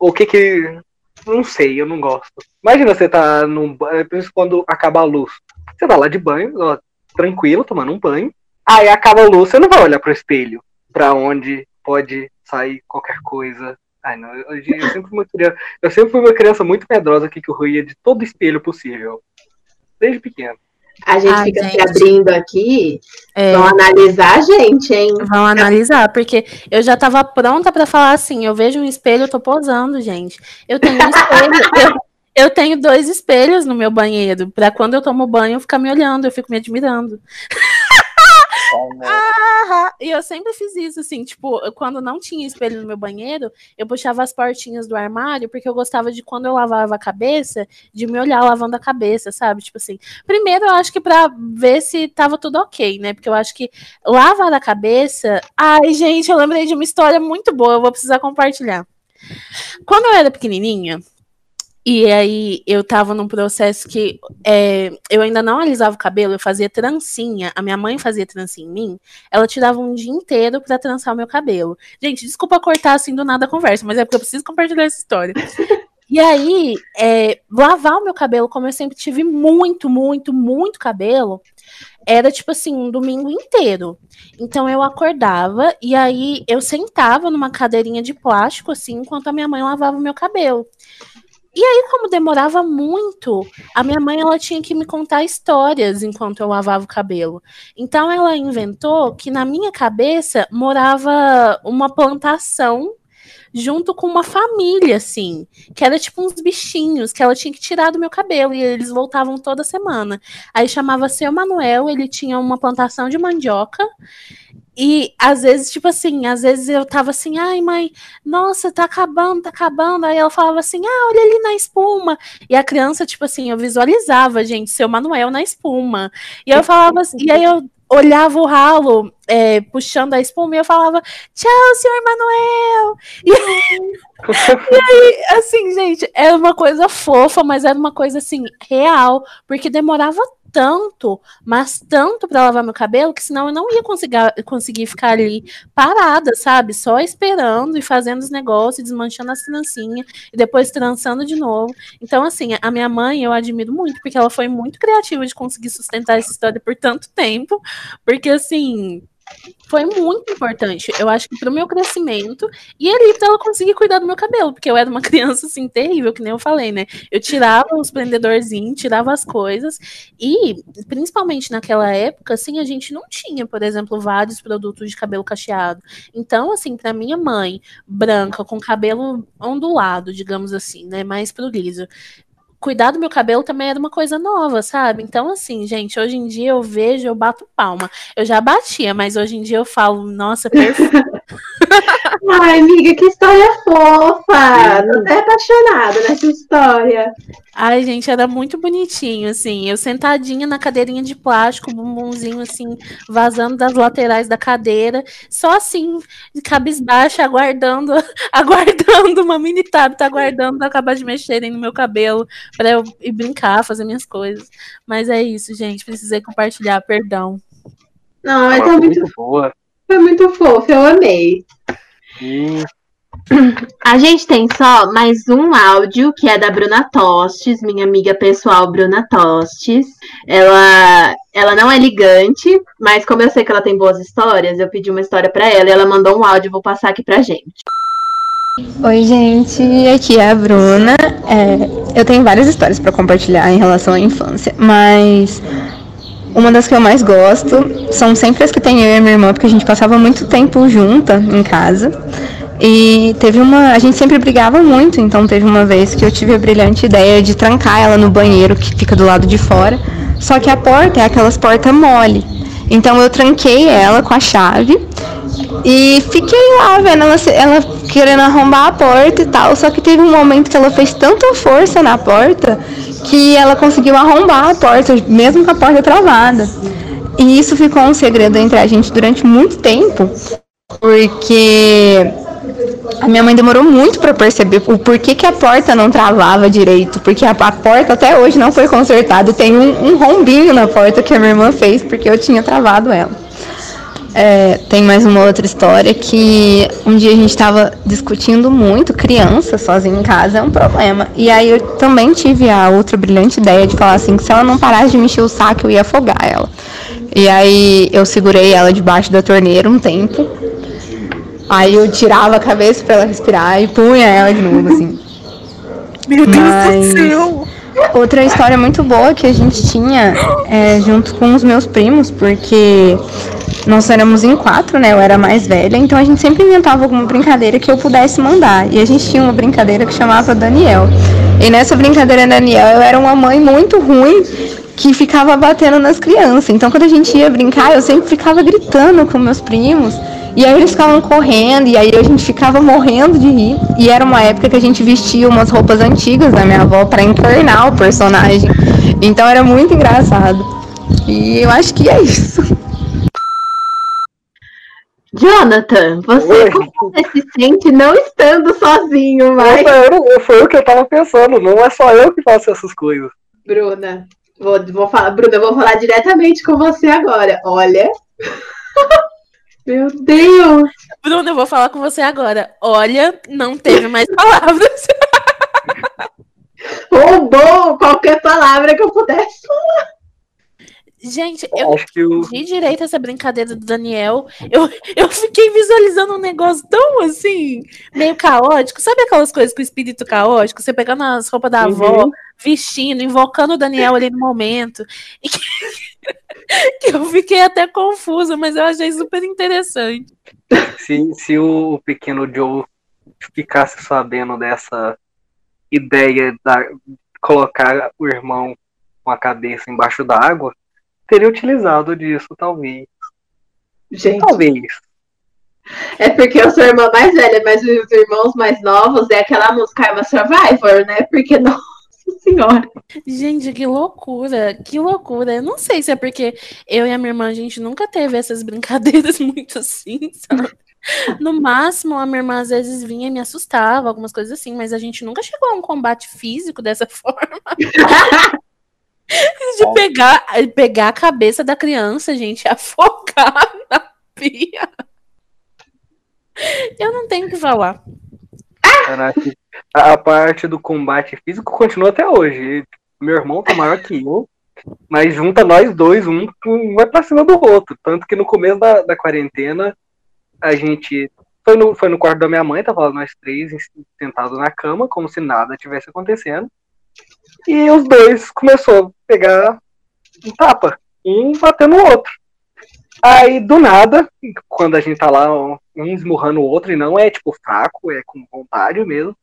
O que que. Não sei, eu não gosto. Imagina você tá num banho, principalmente quando acaba a luz. Você tá lá de banho, ó, tranquilo, tomando um banho. Aí acaba a luz, você não vai olhar pro espelho, pra onde pode sair qualquer coisa. Ai, não, eu, eu sempre fui uma criança, eu sempre fui uma criança muito medrosa que corria de todo espelho possível. Desde pequeno. A gente Ai, fica se gente. abrindo aqui, É, vão analisar a gente, hein? vão analisar, porque eu já tava pronta pra falar assim: eu vejo um espelho, eu tô posando, gente. Eu tenho um espelho, eu, eu tenho dois espelhos no meu banheiro, pra quando eu tomo banho eu ficar me olhando, eu fico me admirando. Ah, e eu sempre fiz isso, assim, tipo, quando não tinha espelho no meu banheiro, eu puxava as portinhas do armário, porque eu gostava de quando eu lavava a cabeça, de me olhar lavando a cabeça, sabe? Tipo assim, primeiro eu acho que pra ver se tava tudo ok, né? Porque eu acho que lavar a cabeça. Ai, gente, eu lembrei de uma história muito boa, eu vou precisar compartilhar. Quando eu era pequenininha, e aí eu tava num processo que é, eu ainda não alisava o cabelo, eu fazia trancinha. A minha mãe fazia trancinha em mim. Ela tirava um dia inteiro pra trançar o meu cabelo. Gente, desculpa cortar assim do nada a conversa, mas é porque eu preciso compartilhar essa história. E aí, é, lavar o meu cabelo, como eu sempre tive muito, muito, muito cabelo, era tipo assim, um domingo inteiro. Então eu acordava e aí eu sentava numa cadeirinha de plástico, assim, enquanto a minha mãe lavava o meu cabelo. E aí, como demorava muito, a minha mãe ela tinha que me contar histórias enquanto eu lavava o cabelo. Então ela inventou que na minha cabeça morava uma plantação junto com uma família, assim, que era tipo uns bichinhos que ela tinha que tirar do meu cabelo e eles voltavam toda semana. Aí chamava Seu Manuel, ele tinha uma plantação de mandioca. E às vezes, tipo assim, às vezes eu tava assim, ai, mãe, nossa, tá acabando, tá acabando. Aí ela falava assim, ah, olha ali na espuma. E a criança, tipo assim, eu visualizava, gente, seu Manuel na espuma. E eu falava assim, e aí eu olhava o ralo é, puxando a espuma e eu falava, tchau, senhor Manuel. E aí, assim, gente, era uma coisa fofa, mas era uma coisa assim, real, porque demorava tanto, mas tanto pra lavar meu cabelo, que senão eu não ia conseguir, conseguir ficar ali parada, sabe? Só esperando e fazendo os negócios, desmanchando as trancinhas e depois trançando de novo. Então, assim, a minha mãe eu admiro muito, porque ela foi muito criativa de conseguir sustentar essa história por tanto tempo, porque assim. Foi muito importante, eu acho que pro meu crescimento e ali pra ela conseguir cuidar do meu cabelo, porque eu era uma criança assim terrível, que nem eu falei, né? Eu tirava os prendedorzinhos, tirava as coisas e principalmente naquela época, assim, a gente não tinha, por exemplo, vários produtos de cabelo cacheado. Então, assim, pra minha mãe, branca, com cabelo ondulado, digamos assim, né, mais pro liso, cuidar do meu cabelo também era uma coisa nova, sabe? Então, assim, gente, hoje em dia eu vejo, eu bato palma. Eu já batia, mas hoje em dia eu falo, nossa, perfeito. Ai, amiga, que história fofa! Tô até apaixonada nessa história. Ai, gente, era muito bonitinho, assim. Eu sentadinha na cadeirinha de plástico, o bumbumzinho, assim, vazando das laterais da cadeira, só assim, de cabisbaixa, aguardando, aguardando uma mini tab, tá aguardando acabar de mexerem no meu cabelo pra eu ir brincar, fazer minhas coisas. Mas é isso, gente. Precisei compartilhar, perdão. Não, mas tá foi muito, muito boa. foi muito fofo, eu amei. A gente tem só mais um áudio que é da Bruna Tostes, minha amiga pessoal Bruna Tostes. Ela, ela não é ligante, mas como eu sei que ela tem boas histórias, eu pedi uma história pra ela e ela mandou um áudio, vou passar aqui pra gente. Oi, gente, aqui é a Bruna. É, eu tenho várias histórias para compartilhar em relação à infância, mas uma das que eu mais gosto são sempre as que tem eu e minha irmã, porque a gente passava muito tempo junta em casa. E teve uma. A gente sempre brigava muito, então teve uma vez que eu tive a brilhante ideia de trancar ela no banheiro que fica do lado de fora. Só que a porta é aquelas portas mole. Então eu tranquei ela com a chave e fiquei lá vendo ela, ela querendo arrombar a porta e tal. Só que teve um momento que ela fez tanta força na porta que ela conseguiu arrombar a porta, mesmo com a porta travada. E isso ficou um segredo entre a gente durante muito tempo, porque a minha mãe demorou muito para perceber o porquê que a porta não travava direito, porque a, a porta até hoje não foi consertada. Tem um, um rombinho na porta que a minha irmã fez porque eu tinha travado ela. É, tem mais uma outra história que um dia a gente estava discutindo muito, criança, sozinha em casa, é um problema. E aí eu também tive a outra brilhante ideia de falar assim, que se ela não parasse de me encher o saco, eu ia afogar ela. E aí eu segurei ela debaixo da torneira um tempo. Aí eu tirava a cabeça para ela respirar e punha ela de novo, assim. Meu Deus Mas- do céu! Outra história muito boa que a gente tinha é, junto com os meus primos, porque nós éramos em quatro, né? Eu era mais velha, então a gente sempre inventava alguma brincadeira que eu pudesse mandar. E a gente tinha uma brincadeira que chamava Daniel. E nessa brincadeira Daniel, eu era uma mãe muito ruim que ficava batendo nas crianças. Então quando a gente ia brincar, eu sempre ficava gritando com meus primos. E aí eles ficavam correndo, e aí a gente ficava morrendo de rir. E era uma época que a gente vestia umas roupas antigas da minha avó para encarnar o personagem. Então era muito engraçado. E eu acho que é isso. Jonathan, você Oi. como você se sente não estando sozinho? Nossa, não- foi o que eu tava pensando, não é só eu que faço essas coisas. Bruna, vou, vou falar, Bruna, eu vou falar diretamente com você agora. Olha. Meu Deus! Bruna, eu vou falar com você agora. Olha, não teve mais palavras. Roubou qualquer palavra que eu pudesse. Gente, eu Acho que o. entendi direito essa brincadeira do Daniel. Eu, eu fiquei visualizando um negócio tão assim, meio caótico. Sabe aquelas coisas com espírito caótico? Você pegando as roupas da avó, vestindo, invocando o Daniel ali no momento. E que, que eu fiquei até confusa, mas eu achei super interessante. Se, se o pequeno Joe ficasse sabendo dessa ideia da colocar o irmão com a cabeça embaixo d'água, teria utilizado disso, talvez. Gente, Talvez. é porque eu sou a irmã mais velha, mas os irmãos mais novos é aquela música I'm a Survivor, né? Porque, nossa senhora. Gente, que loucura, que loucura. Eu não sei se é porque eu e a minha irmã, a gente nunca teve essas brincadeiras muito assim, sabe? No máximo, a minha irmã às vezes vinha e me assustava, algumas coisas assim, mas a gente nunca chegou a um combate físico dessa forma. De pegar, pegar a cabeça da criança, gente, afogar na pia. Eu não tenho o que falar. A, parte do combate físico continua até hoje. Meu irmão tá maior que eu, mas junta nós dois, um, vai pra cima do outro. Tanto que no começo da, da quarentena, a gente foi no, foi no quarto da minha mãe, tava nós três sentados na cama, como se nada tivesse acontecendo. E os dois começou a pegar um tapa, um batendo o outro. Aí, do nada, quando a gente tá lá, um esmurrando o outro, e não é, tipo, fraco, é com vontade mesmo,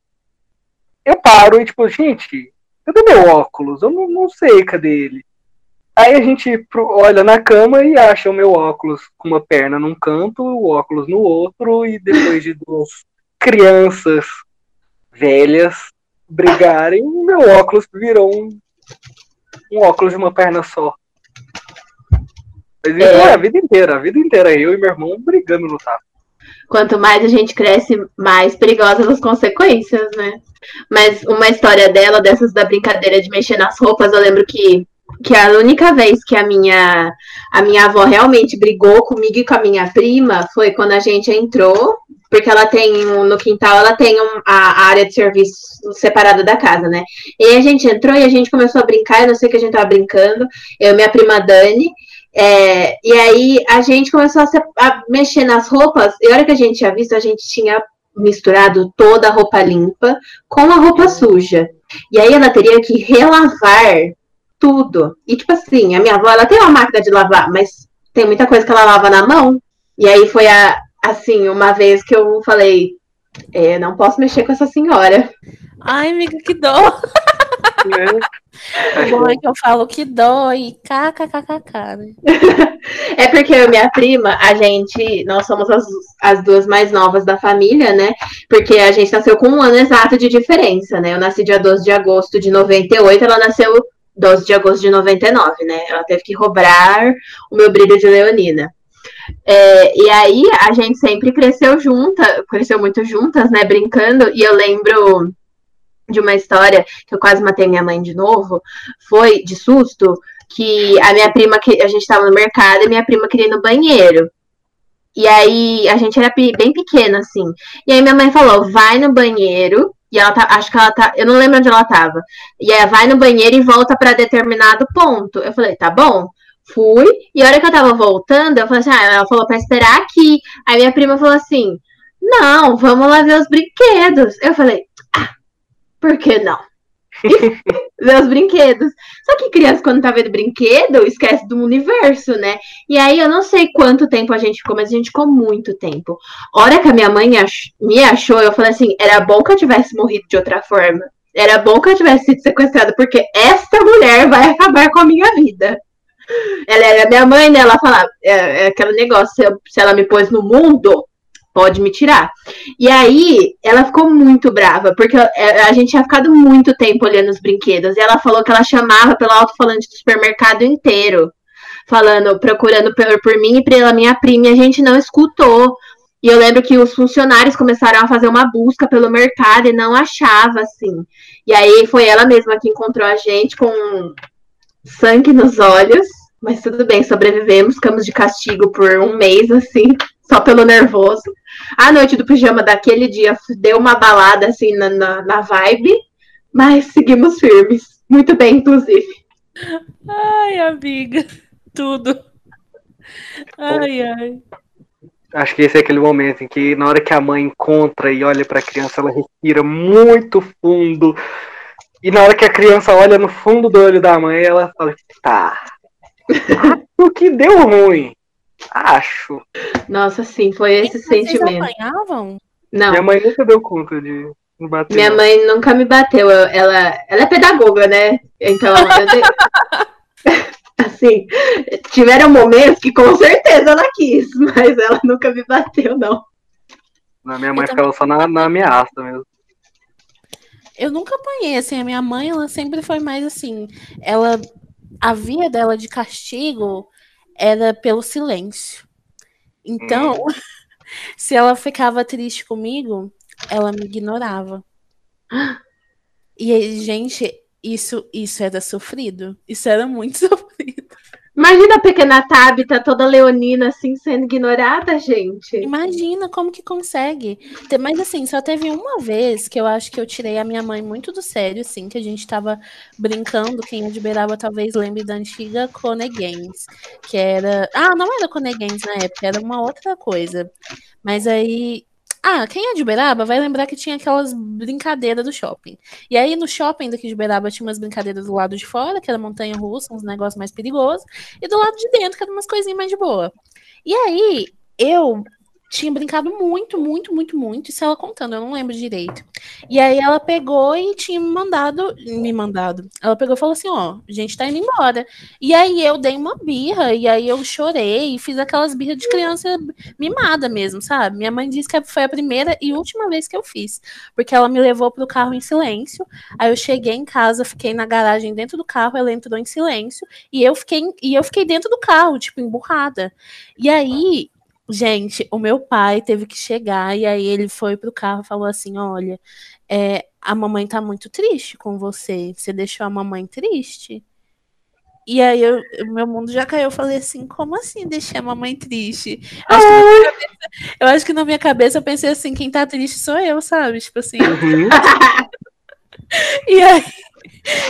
eu paro e, tipo, gente, cadê meu óculos? Eu não, não sei cadê ele. Aí a gente olha na cama e acha o meu óculos com uma perna num canto, o óculos no outro, e depois de duas crianças velhas brigarem, meu óculos virou um, um óculos de uma perna só. Mas isso É. é a vida inteira, a vida inteira, eu e meu irmão brigando no tapa. Quanto mais a gente cresce, mais perigosas as consequências, né? Mas uma história dela, dessas da brincadeira de mexer nas roupas, eu lembro que, que a única vez que a minha, a minha avó realmente brigou comigo e com a minha prima foi quando a gente entrou, porque ela tem no quintal, ela tem um- a, a área de serviço separada da casa, né? E a gente entrou e a gente começou a brincar, eu não sei o que a gente tava brincando, eu e minha prima Dani. É, e aí a gente começou a, se- a mexer nas roupas, e a hora que a gente tinha visto, a gente tinha misturado toda a roupa limpa com a roupa suja. E aí ela teria que relavar tudo. E tipo assim, a minha avó, ela tem uma máquina de lavar, mas tem muita coisa que ela lava na mão. E aí foi a, assim, uma vez que eu falei, é, não posso mexer com essa senhora. Ai, amiga, que dó. O bom é que eu falo que dó e kkkk, né? É porque eu e minha prima, a gente, nós somos as, as duas mais novas da família, né? Porque a gente nasceu com um ano exato de diferença, né? Eu nasci dia 12 de agosto de 98, ela nasceu 12 de agosto de 99, né? Ela teve que roubar o meu brilho de leonina. É, e aí a gente sempre cresceu junta, cresceu muito juntas, né? Brincando, e eu lembro de uma história que eu quase matei minha mãe de novo, foi de susto, que a minha prima, que a gente tava no mercado e minha prima queria ir no banheiro. E aí a gente era bem pequena, assim. E aí minha mãe falou: vai no banheiro. E ela tá, acho que ela tá, eu não lembro onde ela tava. E aí vai no banheiro e volta pra determinado ponto. Eu falei, tá bom. Fui. E a hora que eu tava voltando, eu falei assim: ah, ela falou pra esperar aqui. Aí minha prima falou assim: não, vamos lá ver os brinquedos. Eu falei: ah, por que não? ver os brinquedos. Só que criança, quando tá vendo brinquedo, esquece do universo, né? E aí eu não sei quanto tempo a gente ficou, mas a gente ficou muito tempo. Hora que a minha mãe me achou, eu falei assim: era bom que eu tivesse morrido de outra forma. Era bom que eu tivesse sido sequestrada, porque esta mulher vai acabar com a minha vida. Ela era minha mãe, né? Ela falava, é, é aquele negócio, se, eu- se ela me pôs no mundo, pode me tirar. E aí, ela ficou muito brava, porque é, a gente tinha ficado muito tempo olhando os brinquedos. E ela falou que ela chamava pelo alto-falante do supermercado inteiro, falando, procurando por, por mim e pela minha prima, e a gente não escutou. E eu lembro que os funcionários começaram a fazer uma busca pelo mercado e não achava, assim. E aí foi ela mesma que encontrou a gente com sangue nos olhos. Mas tudo bem, sobrevivemos, ficamos de castigo por um mês, assim, só pelo nervoso. A noite do pijama daquele dia deu uma balada, assim, na, na, na vibe, mas seguimos firmes. Muito bem, inclusive. Ai, amiga. Tudo. Ai, ai. Acho que esse é aquele momento em que, na hora que a mãe encontra e olha pra criança, ela respira muito fundo. E na hora que a criança olha no fundo do olho da mãe, ela fala: tá. O que deu ruim? Acho. Nossa, sim, foi esse Vocês sentimento. apanhavam? Não, Minha mãe nunca deu conta de me bater. minha mãe nunca me bateu. eu- ela, ela é pedagoga, né? Então, dei- assim, tiveram momentos que com certeza ela quis, mas ela nunca me bateu, não. Na minha mãe Eu ficava só na, na ameaça mesmo. Eu nunca apanhei, assim, a minha mãe, ela sempre foi mais assim, ela, a via dela de castigo era pelo silêncio. Então, se ela ficava triste comigo, ela me ignorava. E, gente, isso, isso era sofrido. Isso era muito sofrido. Imagina a pequena Tabita toda leonina assim sendo ignorada, gente. Imagina como que consegue. Mas assim, só teve uma vez que eu acho que eu tirei a minha mãe muito do sério, assim, que a gente tava brincando. Quem é de Beraba talvez lembre da antiga Cone Games, que era. Ah, não era Cone Games na época, era uma outra coisa. Mas aí. Ah, quem é de Beraba vai lembrar que tinha aquelas brincadeiras do shopping. E aí no shopping daqui de Beraba tinha umas brincadeiras do lado de fora, que era montanha russa, uns negócios mais perigosos, e do lado de dentro, que era umas coisinhas mais de boa. E aí eu tinha brincado muito, muito, muito, muito. Isso ela contando, eu não lembro direito. E aí ela pegou e tinha me mandado, me mandado. Ela pegou e falou assim: ó, a gente tá indo embora. E aí eu dei uma birra, e aí eu chorei e fiz aquelas birras de criança mimada mesmo, sabe? Minha mãe disse que foi a primeira e última vez que eu fiz. Porque ela me levou pro carro em silêncio. Aí eu cheguei em casa, fiquei na garagem dentro do carro, ela entrou em silêncio. E eu fiquei, e eu fiquei dentro do carro, tipo, emburrada. E aí Gente, o meu pai teve que chegar e aí ele foi pro carro e falou assim: Olha, é, a mamãe tá muito triste com você. Você deixou a mamãe triste? E aí eu, meu mundo já caiu. Eu falei assim: Como assim deixei a mamãe triste? Acho cabeça, eu acho que na minha cabeça eu pensei assim: Quem tá triste sou eu, sabe? Tipo assim. Uhum. e aí.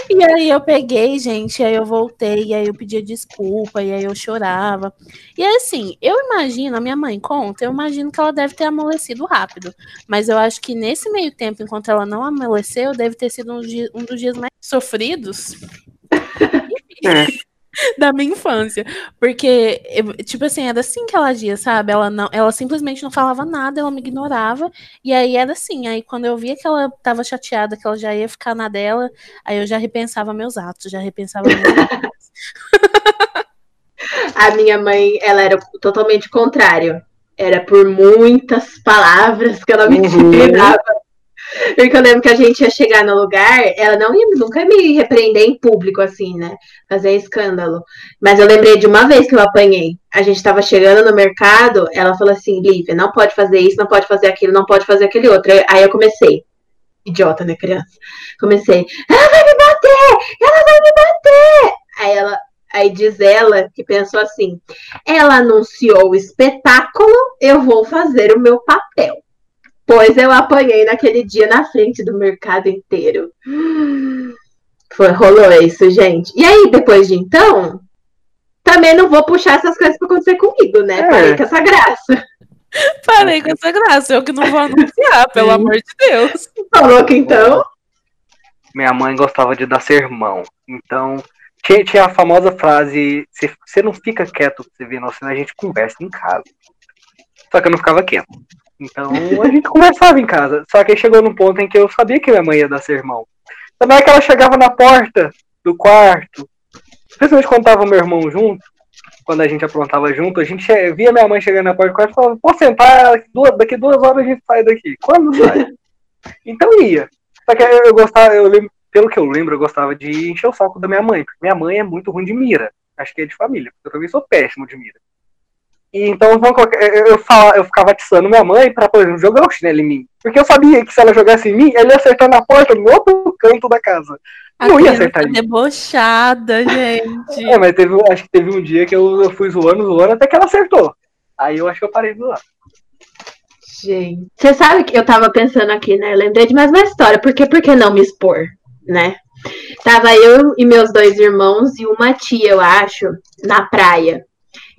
E aí eu peguei, gente, aí eu voltei, e aí eu pedia desculpa, e aí eu chorava. E assim, eu imagino, a minha mãe conta, eu imagino que ela deve ter amolecido rápido. Mas eu acho que nesse meio tempo, enquanto ela não amoleceu, deve ter sido um, dia, um dos dias mais sofridos. É da minha infância. Porque, tipo assim, era assim que ela agia, sabe? Ela, não, ela simplesmente não falava nada, ela me ignorava. E aí era assim. Aí quando eu via que ela tava chateada, que ela já ia ficar na dela, aí eu já repensava meus atos, já repensava meus atos. A minha mãe, ela era totalmente contrário. Era por muitas palavras que ela me uhum. Porque eu lembro que a gente ia chegar no lugar, ela não ia nunca me repreender em público, assim, né? Fazer escândalo. Mas eu lembrei de uma vez que eu apanhei. A gente estava chegando no mercado, ela falou assim: Lívia, não pode fazer isso, não pode fazer aquilo, não pode fazer aquele outro. Aí eu comecei. Idiota, né, criança? Comecei, ela vai me bater! Ela vai me bater! Aí ela, Aí diz ela que pensou assim: ela anunciou o espetáculo, eu vou fazer o meu papel. Pois eu apanhei naquele dia na frente do mercado inteiro. Foi, rolou isso, gente. E aí, depois de então, também não vou puxar essas coisas pra acontecer comigo, né? É. Parei com essa graça. Parei com essa graça, eu que não vou anunciar, pelo amor de Deus. Falou que então. Minha mãe gostava de dar sermão. Então, tinha, tinha a famosa frase: você não fica quieto pra você ver, não, senão a gente conversa em casa. Só que eu não ficava quieto. Então a gente conversava em casa. Só que aí chegou num ponto em que eu sabia que minha mãe ia dar sermão. Também é que ela chegava na porta do quarto, principalmente quando tava meu irmão junto, quando a gente aprontava junto, a gente via minha mãe chegando na porta do quarto e falava, pô, sentar, daqui duas, daqui duas horas a gente sai daqui. Quando sai? então ia. Só que eu gostava, eu lembro, pelo que eu lembro, eu gostava de encher o saco da minha mãe, porque minha mãe é muito ruim de mira. Acho que é de família, porque eu também sou péssimo de mira. E então eu, fala, eu ficava atiçando minha mãe pra, por exemplo, jogar o chinelo em mim. Porque eu sabia que se ela jogasse em mim, ela ia acertar na porta no outro canto da casa. A não ia acertar em mim. debochada, gente. É, mas teve, acho que teve um dia que eu, eu fui zoando, zoando, até que ela acertou. Aí eu acho que eu parei de zoar. Gente, você sabe que eu tava pensando aqui, né? Eu lembrei de mais uma história. Por que, por que não me expor, né? Tava eu e meus dois irmãos e uma tia, eu acho, na praia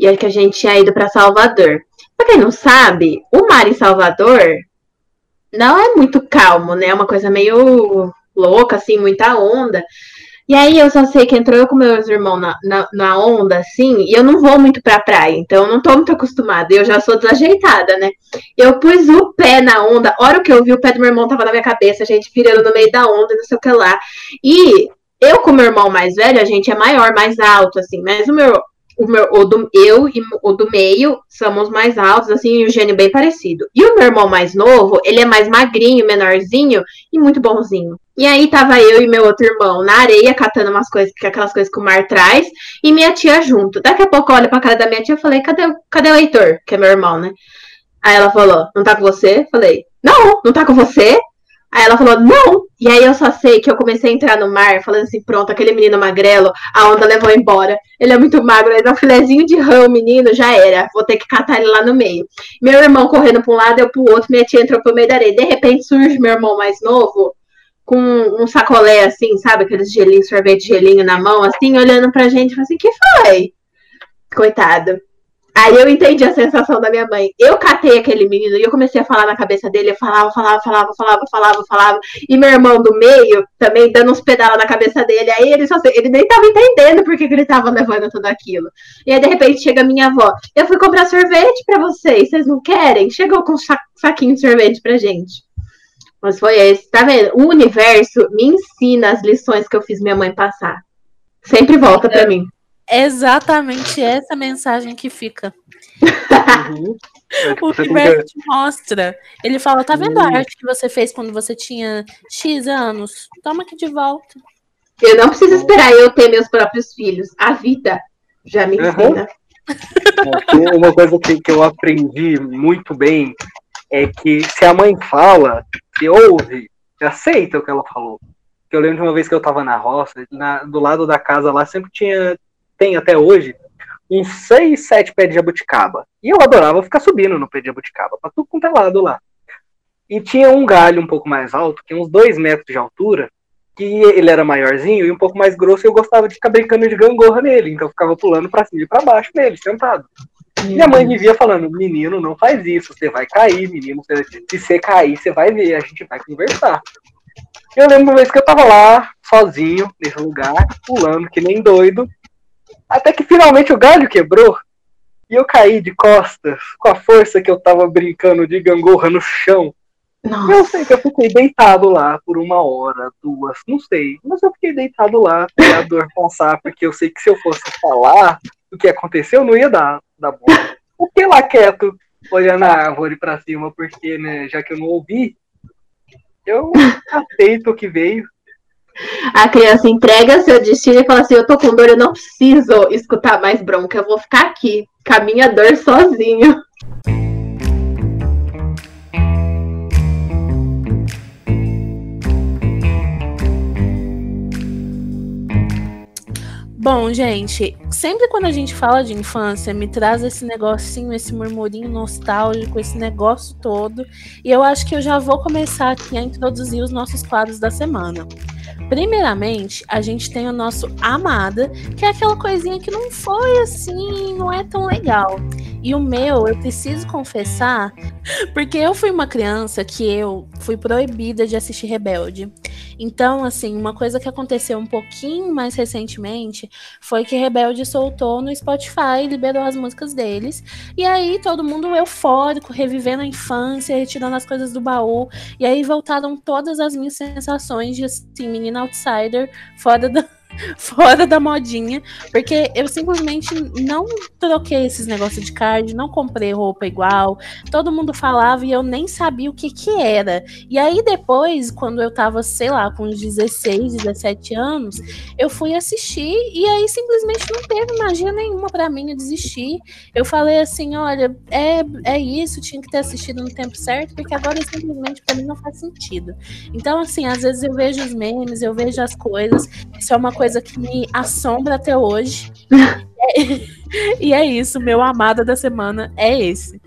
e é que a gente tinha ido para Salvador. Pra quem não sabe, o mar em Salvador não é muito calmo, né? É uma coisa meio louca, assim, muita onda. E aí eu só sei que entrou eu com meus irmãos na, na, na, onda, assim, e eu não vou muito pra praia, então eu não tô muito acostumada, eu já sou desajeitada, né? Eu pus o pé na onda, hora que eu vi o pé do meu irmão tava na minha cabeça, a gente virando no meio da onda, não sei o que lá. E eu com meu irmão mais velho, a gente é maior, mais alto, assim, mas o meu o, meu, o do, eu e o do meio somos mais altos, assim, e o gênio bem parecido. E o meu irmão mais novo, ele é mais magrinho, menorzinho e muito bonzinho. E aí tava eu e meu outro irmão na areia, catando umas coisas, aquelas coisas que o mar traz, e minha tia junto. Daqui a pouco eu olho pra cara da minha tia e falei, cadê, cadê o Heitor? Que é meu irmão, né? Aí ela falou, não tá com você? Falei, não, não tá com você? Aí ela falou, não. E aí eu só sei que eu comecei a entrar no mar, falando assim, pronto, aquele menino magrelo, a onda levou embora. Ele é muito magro, ele é um filezinho de rã, o menino, já era. Vou ter que catar ele lá no meio. Meu irmão correndo pra um lado, eu pro outro, minha tia entrou pro meio da areia. De repente surge meu irmão mais novo, com um sacolé assim, sabe? Aqueles gelinhos, sorvete gelinho na mão, assim, olhando pra gente, falando assim, que foi? Coitado. Aí eu entendi a sensação da minha mãe. Eu catei aquele menino e eu comecei a falar na cabeça dele. Eu falava, falava, falava, falava, falava, falava. E meu irmão do meio também dando uns pedalos na cabeça dele. Aí ele, só, ele nem tava entendendo porque que ele tava levando tudo aquilo. E aí de repente chega minha avó. Eu fui comprar sorvete para vocês. Vocês não querem? Chegou com um saquinho de sorvete pra gente. Mas foi esse. Tá vendo? O universo me ensina as lições que eu fiz minha mãe passar. Sempre volta para mim exatamente essa mensagem que fica. Uhum. o te mostra. Ele fala: tá vendo uhum. a arte que você fez quando você tinha X anos? Toma aqui de volta. Eu não preciso esperar eu ter meus próprios filhos. A vida já me ensina. Uhum. Uma coisa que, que eu aprendi muito bem é que se a mãe fala, você ouve, aceita o que ela falou. Eu lembro de uma vez que eu tava na roça, na, do lado da casa lá sempre tinha tem até hoje uns 6, 7 pés de jabuticaba. E eu adorava ficar subindo no pé de jabuticaba, pra tudo quanto é lado lá. E tinha um galho um pouco mais alto, que uns 2 metros de altura, que ele era maiorzinho e um pouco mais grosso, e eu gostava de ficar brincando de gangorra nele. Então eu ficava pulando pra cima e pra baixo nele, sentado. Minha mãe vivia falando, menino, não faz isso, você vai cair, menino, se você cair, você vai ver, a gente vai conversar. Eu lembro uma vez que eu tava lá, sozinho, nesse lugar, pulando que nem doido, até que finalmente o galho quebrou e eu caí de costas com a força que eu tava brincando de gangorra no chão. Nossa. Eu sei que eu fiquei deitado lá por uma hora, duas, não sei. Mas eu fiquei deitado lá pra a dor passar, porque eu sei que se eu fosse falar o que aconteceu, não ia dar, dar bom. Fiquei lá quieto, olhando a árvore pra cima, porque, né, já que eu não ouvi, eu aceito o que veio. A criança entrega seu destino e fala assim: Eu tô com dor, eu não preciso escutar mais bronca, eu vou ficar aqui, caminha dor sozinho. Bom, gente, sempre quando a gente fala de infância, me traz esse negocinho, esse murmurinho nostálgico, esse negócio todo. E eu acho que eu já vou começar aqui a introduzir os nossos quadros da semana. Primeiramente, a gente tem o nosso Amada, que é aquela coisinha que não foi assim, não é tão legal. E o meu, eu preciso confessar, porque eu fui uma criança que eu fui proibida de assistir Rebelde. Então, assim, uma coisa que aconteceu um pouquinho mais recentemente foi que Rebelde soltou no Spotify, liberou as músicas deles. E aí todo mundo eufórico, revivendo a infância, retirando as coisas do baú. E aí voltaram todas as minhas sensações de, assim, menina outsider, fora da fora da modinha, porque eu simplesmente não troquei esses negócios de card, não comprei roupa igual, todo mundo falava e eu nem sabia o que que era. E aí depois, quando eu tava, sei lá, com uns 16, 17 anos, eu fui assistir e aí simplesmente não teve magia nenhuma para mim eu desistir. Eu falei assim, olha, é, é isso, tinha que ter assistido no tempo certo, porque agora simplesmente para mim não faz sentido. Então, assim, às vezes eu vejo os memes, eu vejo as coisas, isso é uma coisa que me assombra até hoje. e é isso, meu amado da semana é esse.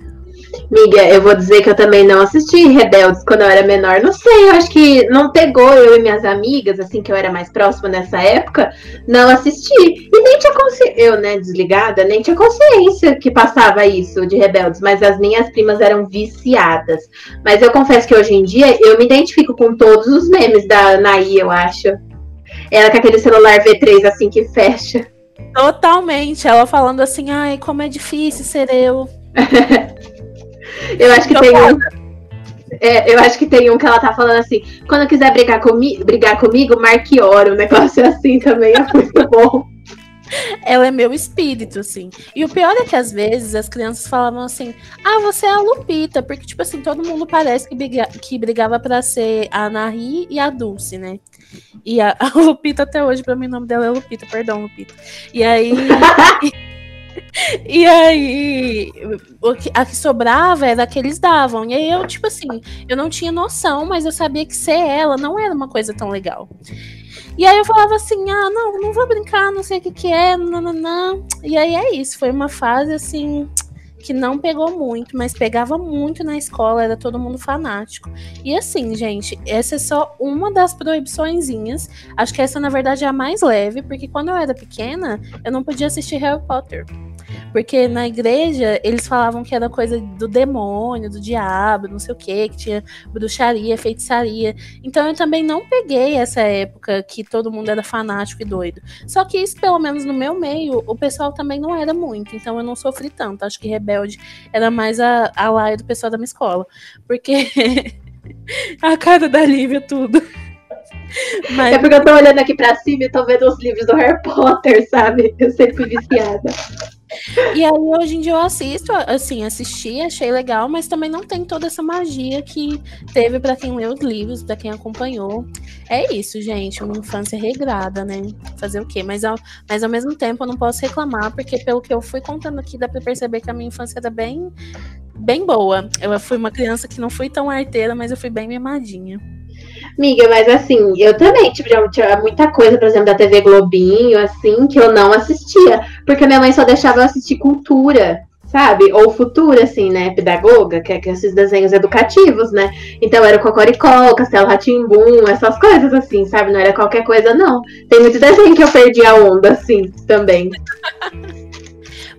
Miga, eu vou dizer que eu também não assisti Rebeldes quando eu era menor. Não sei, eu acho que não pegou eu e minhas amigas, assim, que eu era mais próxima nessa época, não assisti. E nem tinha consciência, eu, né, desligada, nem tinha consciência que passava isso de Rebeldes, mas as minhas primas eram viciadas. Mas eu confesso que hoje em dia eu me identifico com todos os memes da Naí, eu acho. Ela com aquele celular V3 assim que fecha. Totalmente. Ela falando assim, ai, como é difícil ser eu. eu acho que eu tem um. É, eu acho que tem um que ela tá falando assim, quando quiser brigar, comi brigar comigo, marque hora, um negócio assim também é muito bom. Ela é meu espírito, assim. E o pior é que às vezes as crianças falavam assim: Ah, você é a Lupita, porque, tipo assim, todo mundo parece que, briga que brigava para ser a Anahi e a Dulce, né? E a, a Lupita até hoje, pra mim, o nome dela é Lupita, perdão, Lupita. E aí. E aí, o que, a que sobrava era a que eles davam. E aí eu, tipo assim, eu não tinha noção, mas eu sabia que ser ela não era uma coisa tão legal. E aí eu falava assim: ah, não, não vou brincar, não sei o que, que é, não. E aí é isso, foi uma fase assim que não pegou muito, mas pegava muito na escola, era todo mundo fanático. E assim, gente, essa é só uma das proibiçõezinhas. Acho que essa, na verdade, é a mais leve, porque quando eu era pequena, eu não podia assistir Harry Potter. Porque na igreja eles falavam que era coisa do demônio, do diabo, não sei o que, que tinha bruxaria, feitiçaria. Então eu também não peguei essa época que todo mundo era fanático e doido. Só que isso, pelo menos no meu meio, o pessoal também não era muito. Então eu não sofri tanto. Acho que rebelde era mais a, a laia do pessoal da minha escola. Porque a cara da Lívia, tudo. Mas... É porque eu tô olhando aqui pra cima e tô vendo os livros do Harry Potter, sabe? Eu sempre fui viciada. E aí, hoje em dia, eu assisto, assim, assisti, achei legal, mas também não tem toda essa magia que teve para quem leu os livros, para quem acompanhou. É isso, gente, uma infância regrada, né? Fazer o quê? Mas ao, mas ao mesmo tempo eu não posso reclamar, porque pelo que eu fui contando aqui, dá pra perceber que a minha infância era bem, bem boa. Eu fui uma criança que não fui tão arteira, mas eu fui bem mimadinha. Miga, mas assim, eu também, tipo, tinha muita coisa, por exemplo, da TV Globinho, assim, que eu não assistia. Porque minha mãe só deixava eu assistir cultura, sabe? Ou futura, assim, né? Pedagoga, que é que esses desenhos educativos, né? Então era o Cocoricó, Castelo Ratimbum, essas coisas assim, sabe? Não era qualquer coisa, não. Tem muito desenho que eu perdi a onda, assim, também.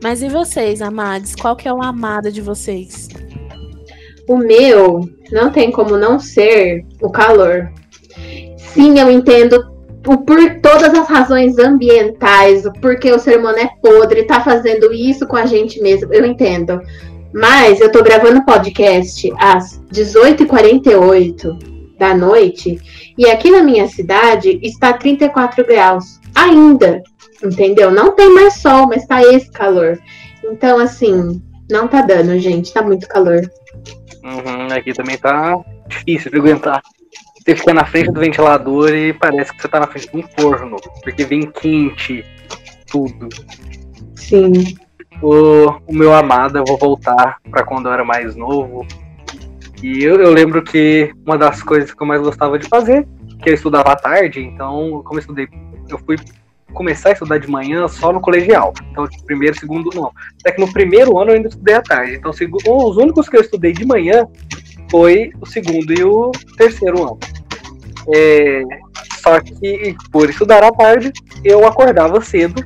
Mas e vocês, amados? Qual que é o amado de vocês? O meu não tem como não ser o calor. Sim, eu entendo o por todas as razões ambientais, o porquê o ser humano é podre, tá fazendo isso com a gente mesmo, eu entendo. Mas eu tô gravando podcast às 18h48 da noite e aqui na minha cidade está 34 graus. Ainda, entendeu? Não tem mais sol, mas tá esse calor. Então, assim, não tá dando, gente, tá muito calor. Uhum, aqui também tá difícil de aguentar. Você fica na frente do ventilador e parece que você tá na frente de um forno, porque vem quente tudo. Sim. O, o meu amado, eu vou voltar para quando eu era mais novo. E eu, eu lembro que uma das coisas que eu mais gostava de fazer, que eu estudava à tarde, então, como eu estudei, eu fui começar a estudar de manhã só no colegial. Então, tipo, primeiro, segundo, não. Até que no primeiro ano eu ainda estudei à tarde. Então, os únicos que eu estudei de manhã foi o segundo e o terceiro ano. É, só que, por estudar à tarde, eu acordava cedo,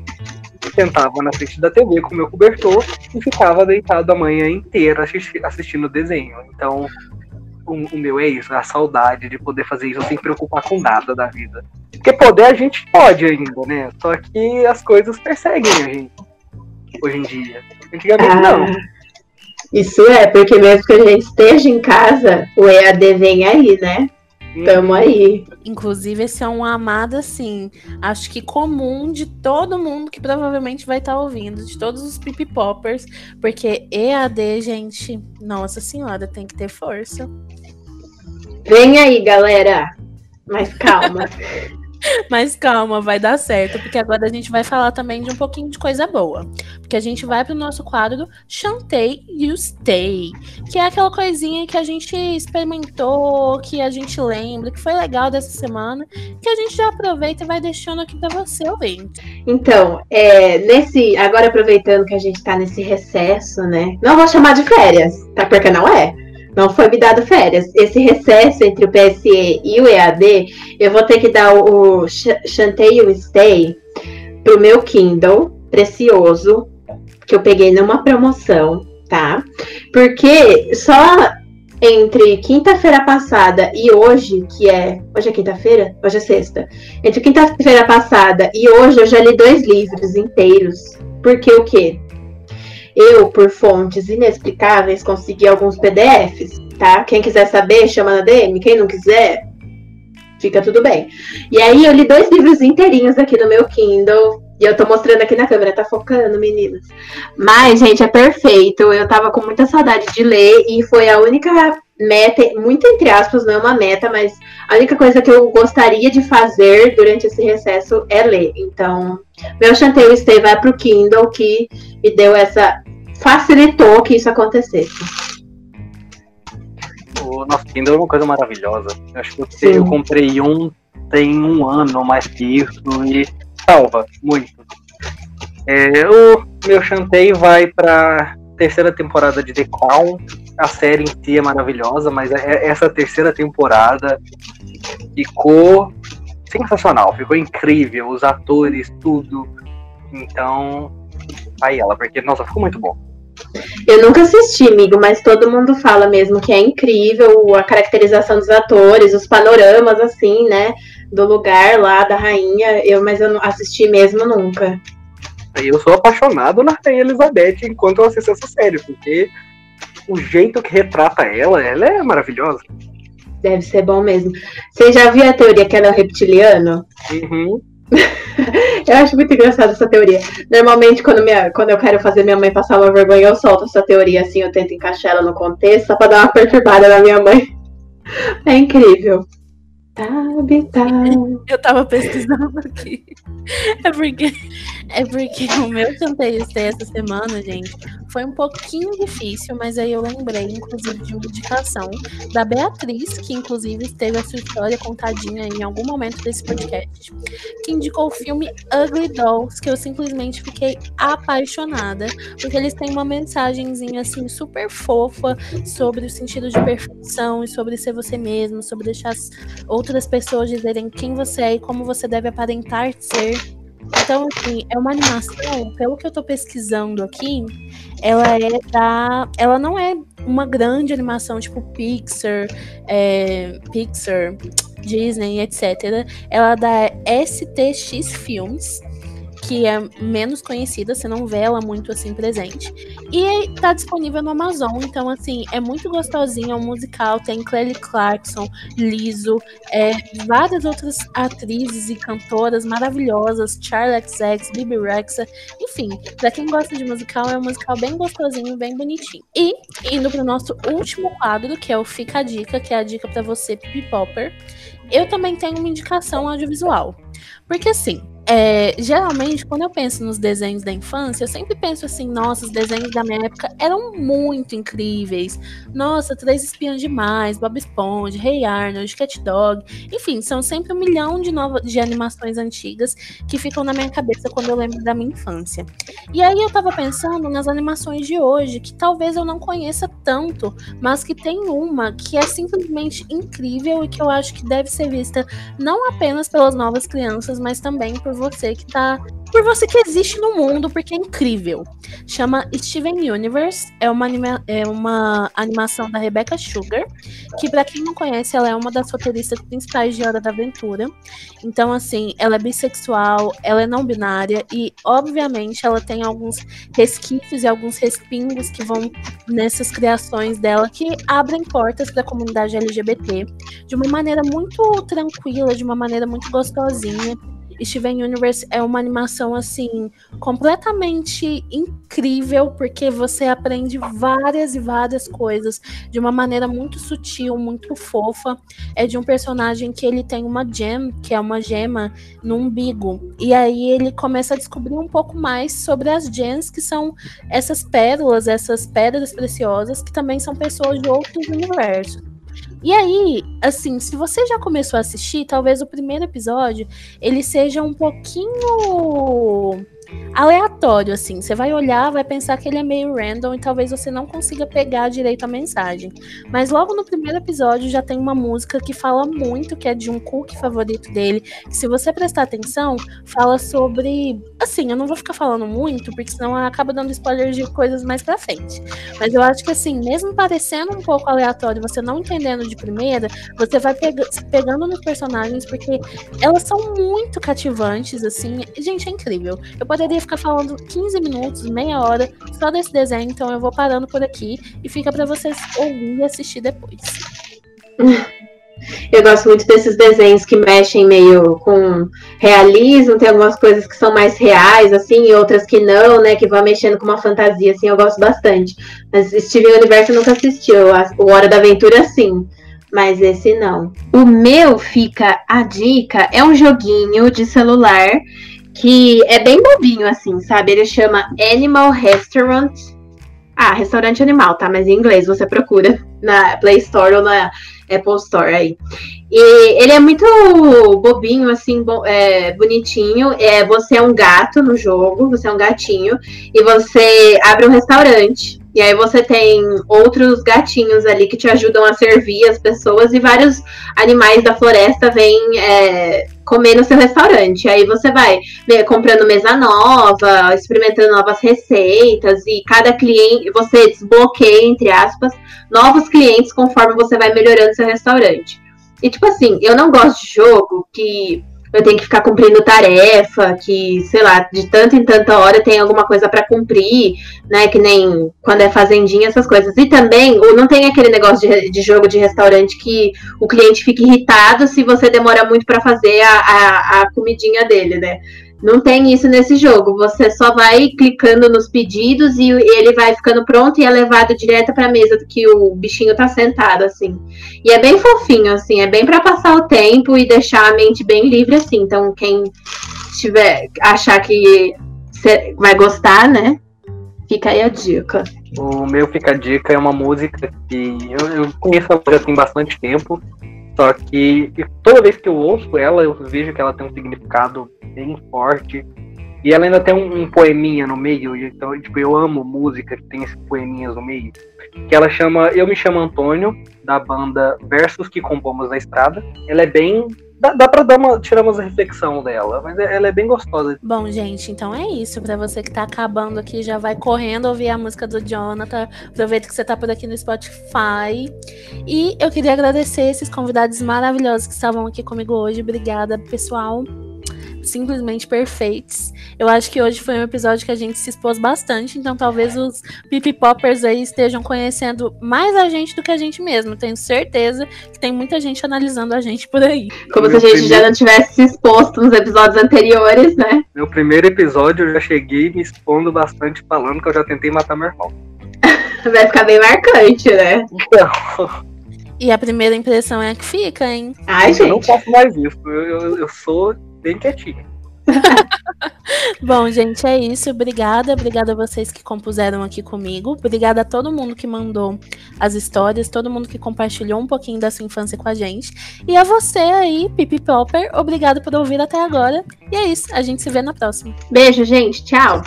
sentava na frente da TV com meu cobertor e ficava deitado a manhã inteira assisti assistindo desenho. Então, o, o, meu é isso, a saudade de poder fazer isso sem preocupar com nada da vida. Porque poder a gente pode ainda, né? Só que as coisas perseguem a gente hoje em dia. Antigamente ah, não. Isso é, porque mesmo que a gente esteja em casa, o EAD vem aí, né? Tamo aí. Inclusive, esse é um amado, assim, acho que comum de todo mundo que provavelmente vai estar tá ouvindo, de todos os pipipoppers, porque EAD, gente, nossa senhora, tem que ter força. Vem aí, galera. Mas calma. Mas calma, vai dar certo, porque agora a gente vai falar também de um pouquinho de coisa boa. Porque a gente vai pro nosso quadro Chantei You Stay, que é aquela coisinha que a gente experimentou, que a gente lembra, que foi legal dessa semana, que a gente já aproveita e vai deixando aqui para você ouvir. Então, é, nesse, agora aproveitando que a gente tá nesse recesso, né? Não vou chamar de férias, tá? Porque não é não foi me dado férias. Esse recesso entre o PSE e o EAD, eu vou ter que dar o, o Chantei o Stay pro meu Kindle precioso, que eu peguei numa promoção, tá? Porque só entre quinta-feira passada e hoje, que é. Hoje é quinta-feira? Hoje é sexta. Entre quinta-feira passada e hoje, eu já li dois livros inteiros. Porque o quê? Eu, por fontes inexplicáveis, consegui alguns PDFs, tá? Quem quiser saber, chama na DM. Quem não quiser, fica tudo bem. E aí eu li dois livros inteirinhos aqui no meu Kindle. E eu tô mostrando aqui na câmera, tá focando, meninas. Mas, gente, é perfeito. Eu tava com muita saudade de ler e foi a única meta, muito entre aspas, não é uma meta, mas a única coisa que eu gostaria de fazer durante esse recesso é ler. Então, meu chanteio stay vai pro Kindle que me deu essa facilitou que isso acontecesse. O nosso Kindle é uma coisa maravilhosa. Eu acho que eu, eu comprei um tem um ano mais que isso e salva muito. É, o meu chanteio vai para terceira temporada de The Crown. A série em si é maravilhosa, mas é, é, essa terceira temporada ficou sensacional, ficou incrível, os atores, tudo. Então, aí ela, porque, nossa, ficou muito bom. Eu nunca assisti, amigo, mas todo mundo fala mesmo que é incrível a caracterização dos atores, os panoramas, assim, né? Do lugar lá da rainha. Eu, mas eu não assisti mesmo nunca. Eu sou apaixonado na Rainha Elizabeth enquanto eu assisto essa série, porque o jeito que retrata ela, ela é maravilhosa. Deve ser bom mesmo. Você já viu a teoria que ela é um reptiliano? Uhum. Eu acho muito engraçada essa teoria. Normalmente, quando, minha, quando eu quero fazer minha mãe passar uma vergonha, eu solto essa teoria assim, eu tento encaixar ela no contexto, só pra dar uma perturbada na minha mãe. É incrível. Eu tava pesquisando aqui. É porque, é porque o meu canteio essa semana, gente, foi um pouquinho difícil, mas aí eu lembrei, inclusive, de uma indicação da Beatriz, que inclusive teve a sua história contadinha em algum momento desse podcast, que indicou o filme Ugly Dolls, que eu simplesmente fiquei apaixonada, porque eles têm uma mensagenzinha assim super fofa sobre o sentido de perfeição e sobre ser você mesmo, sobre deixar outras pessoas dizerem quem você é e como você deve aparentar ser. Então, assim, é uma animação, pelo que eu tô pesquisando aqui, ela é da. Ela não é uma grande animação, tipo Pixar, é, Pixar, Disney, etc. Ela é da STX Films que é menos conhecida, você não vê ela muito assim presente. E tá disponível no Amazon, então assim, é muito gostosinho, é um musical, tem Kelly Clarkson, Liso, é, várias outras atrizes e cantoras maravilhosas, Charlie XX, Bibi Rexa, enfim, pra quem gosta de musical, é um musical bem gostosinho, bem bonitinho. E indo pro nosso último quadro, que é o Fica a Dica, que é a dica para você, Pipi Popper, eu também tenho uma indicação audiovisual. Porque assim, é, geralmente, quando eu penso nos desenhos da infância, eu sempre penso assim: nossa, os desenhos da minha época eram muito incríveis. Nossa, Três Espiãs Demais, Bob Esponja, Hey Arnold, Cat Dog. Enfim, são sempre um milhão de, de animações antigas que ficam na minha cabeça quando eu lembro da minha infância. E aí eu tava pensando nas animações de hoje, que talvez eu não conheça tanto, mas que tem uma que é simplesmente incrível e que eu acho que deve ser vista não apenas pelas novas crianças, mas também por você que tá. Por você que existe no mundo, porque é incrível. Chama Steven Universe, é uma, anima, é uma animação da Rebecca Sugar, que para quem não conhece, ela é uma das roteiristas principais de Hora da Aventura. Então, assim, ela é bissexual, ela é não binária e, obviamente, ela tem alguns resquícios e alguns respingos que vão nessas criações dela que abrem portas para a comunidade LGBT de uma maneira muito tranquila, de uma maneira muito gostosinha Steven Universe é uma animação assim completamente incrível porque você aprende várias e várias coisas de uma maneira muito sutil, muito fofa. É de um personagem que ele tem uma gem, que é uma gema no umbigo. E aí ele começa a descobrir um pouco mais sobre as gems que são essas pérolas, essas pedras preciosas que também são pessoas de outros universos. E aí, assim, se você já começou a assistir, talvez o primeiro episódio ele seja um pouquinho aleatório, assim. Você vai olhar, vai pensar que ele é meio random e talvez você não consiga pegar direito a mensagem. Mas logo no primeiro episódio já tem uma música que fala muito, que é de um cookie favorito dele. Que se você prestar atenção, fala sobre. Assim, eu não vou ficar falando muito, porque senão acaba dando spoilers de coisas mais pra frente. Mas eu acho que, assim, mesmo parecendo um pouco aleatório, você não entendendo de primeira, você vai pega pegando nos personagens, porque elas são muito cativantes, assim. Gente, é incrível. Eu poderia ficar falando 15 minutos, meia hora só desse desenho, então eu vou parando por aqui e fica para vocês ouvir e assistir depois. Eu gosto muito desses desenhos que mexem meio com realismo, tem algumas coisas que são mais reais, assim, e outras que não, né? Que vão mexendo com uma fantasia, assim, eu gosto bastante. Mas Steven Universo nunca assistiu. O Hora da Aventura, sim. Mas esse não. O meu fica a dica, é um joguinho de celular que é bem bobinho, assim, sabe? Ele chama Animal Restaurant. Ah, restaurante animal, tá? Mas em inglês você procura na Play Store ou na Apple Store aí. E ele é muito bobinho, assim, bo é, bonitinho. É, você é um gato no jogo, você é um gatinho, e você abre um restaurante. E aí você tem outros gatinhos ali que te ajudam a servir as pessoas, e vários animais da floresta vêm. É, comer no seu restaurante. Aí você vai né, comprando mesa nova, experimentando novas receitas e cada cliente você desbloqueia entre aspas novos clientes conforme você vai melhorando seu restaurante. E tipo assim, eu não gosto de jogo que eu tenho que ficar cumprindo tarefa, que, sei lá, de tanto em tanta hora tem alguma coisa para cumprir, né? Que nem quando é fazendinha, essas coisas. E também não tem aquele negócio de, de jogo de restaurante que o cliente fica irritado se você demora muito para fazer a, a, a comidinha dele, né? Não tem isso nesse jogo. Você só vai clicando nos pedidos e ele vai ficando pronto e é levado direto para a mesa que o bichinho tá sentado assim. E é bem fofinho assim, é bem para passar o tempo e deixar a mente bem livre assim. Então quem tiver achar que vai gostar, né? Fica aí a dica. O meu Fica a Dica é uma música que eu, eu conheço já tem bastante tempo. Só que toda vez que eu ouço ela, eu vejo que ela tem um significado bem forte. E ela ainda tem um, um poeminha no meio. Então, tipo, eu amo música que tem esses poeminhas no meio. Que ela chama Eu Me Chamo Antônio, da banda Versos que Compomos na Estrada. Ela é bem Dá, dá pra dar uma, tirar uma reflexão dela, mas é, ela é bem gostosa. Bom, gente, então é isso. Pra você que tá acabando aqui, já vai correndo ouvir a música do Jonathan. Aproveita que você tá por aqui no Spotify. E eu queria agradecer esses convidados maravilhosos que estavam aqui comigo hoje. Obrigada, pessoal simplesmente perfeitos. Eu acho que hoje foi um episódio que a gente se expôs bastante, então talvez os pipipoppers aí estejam conhecendo mais a gente do que a gente mesmo. Tenho certeza que tem muita gente analisando a gente por aí. Como Meu se a gente primeiro... já não tivesse se exposto nos episódios anteriores, né? Meu primeiro episódio eu já cheguei me expondo bastante, falando que eu já tentei matar meu irmão. Vai ficar bem marcante, né? Então. E a primeira impressão é a que fica, hein? Ai, gente. Eu não faço mais isso. Eu, eu, eu sou bem quietinho. Bom, gente, é isso. Obrigada. Obrigada a vocês que compuseram aqui comigo. Obrigada a todo mundo que mandou as histórias, todo mundo que compartilhou um pouquinho da sua infância com a gente. E a você aí, Pipi Popper, obrigado por ouvir até agora. E é isso. A gente se vê na próxima. Beijo, gente. Tchau.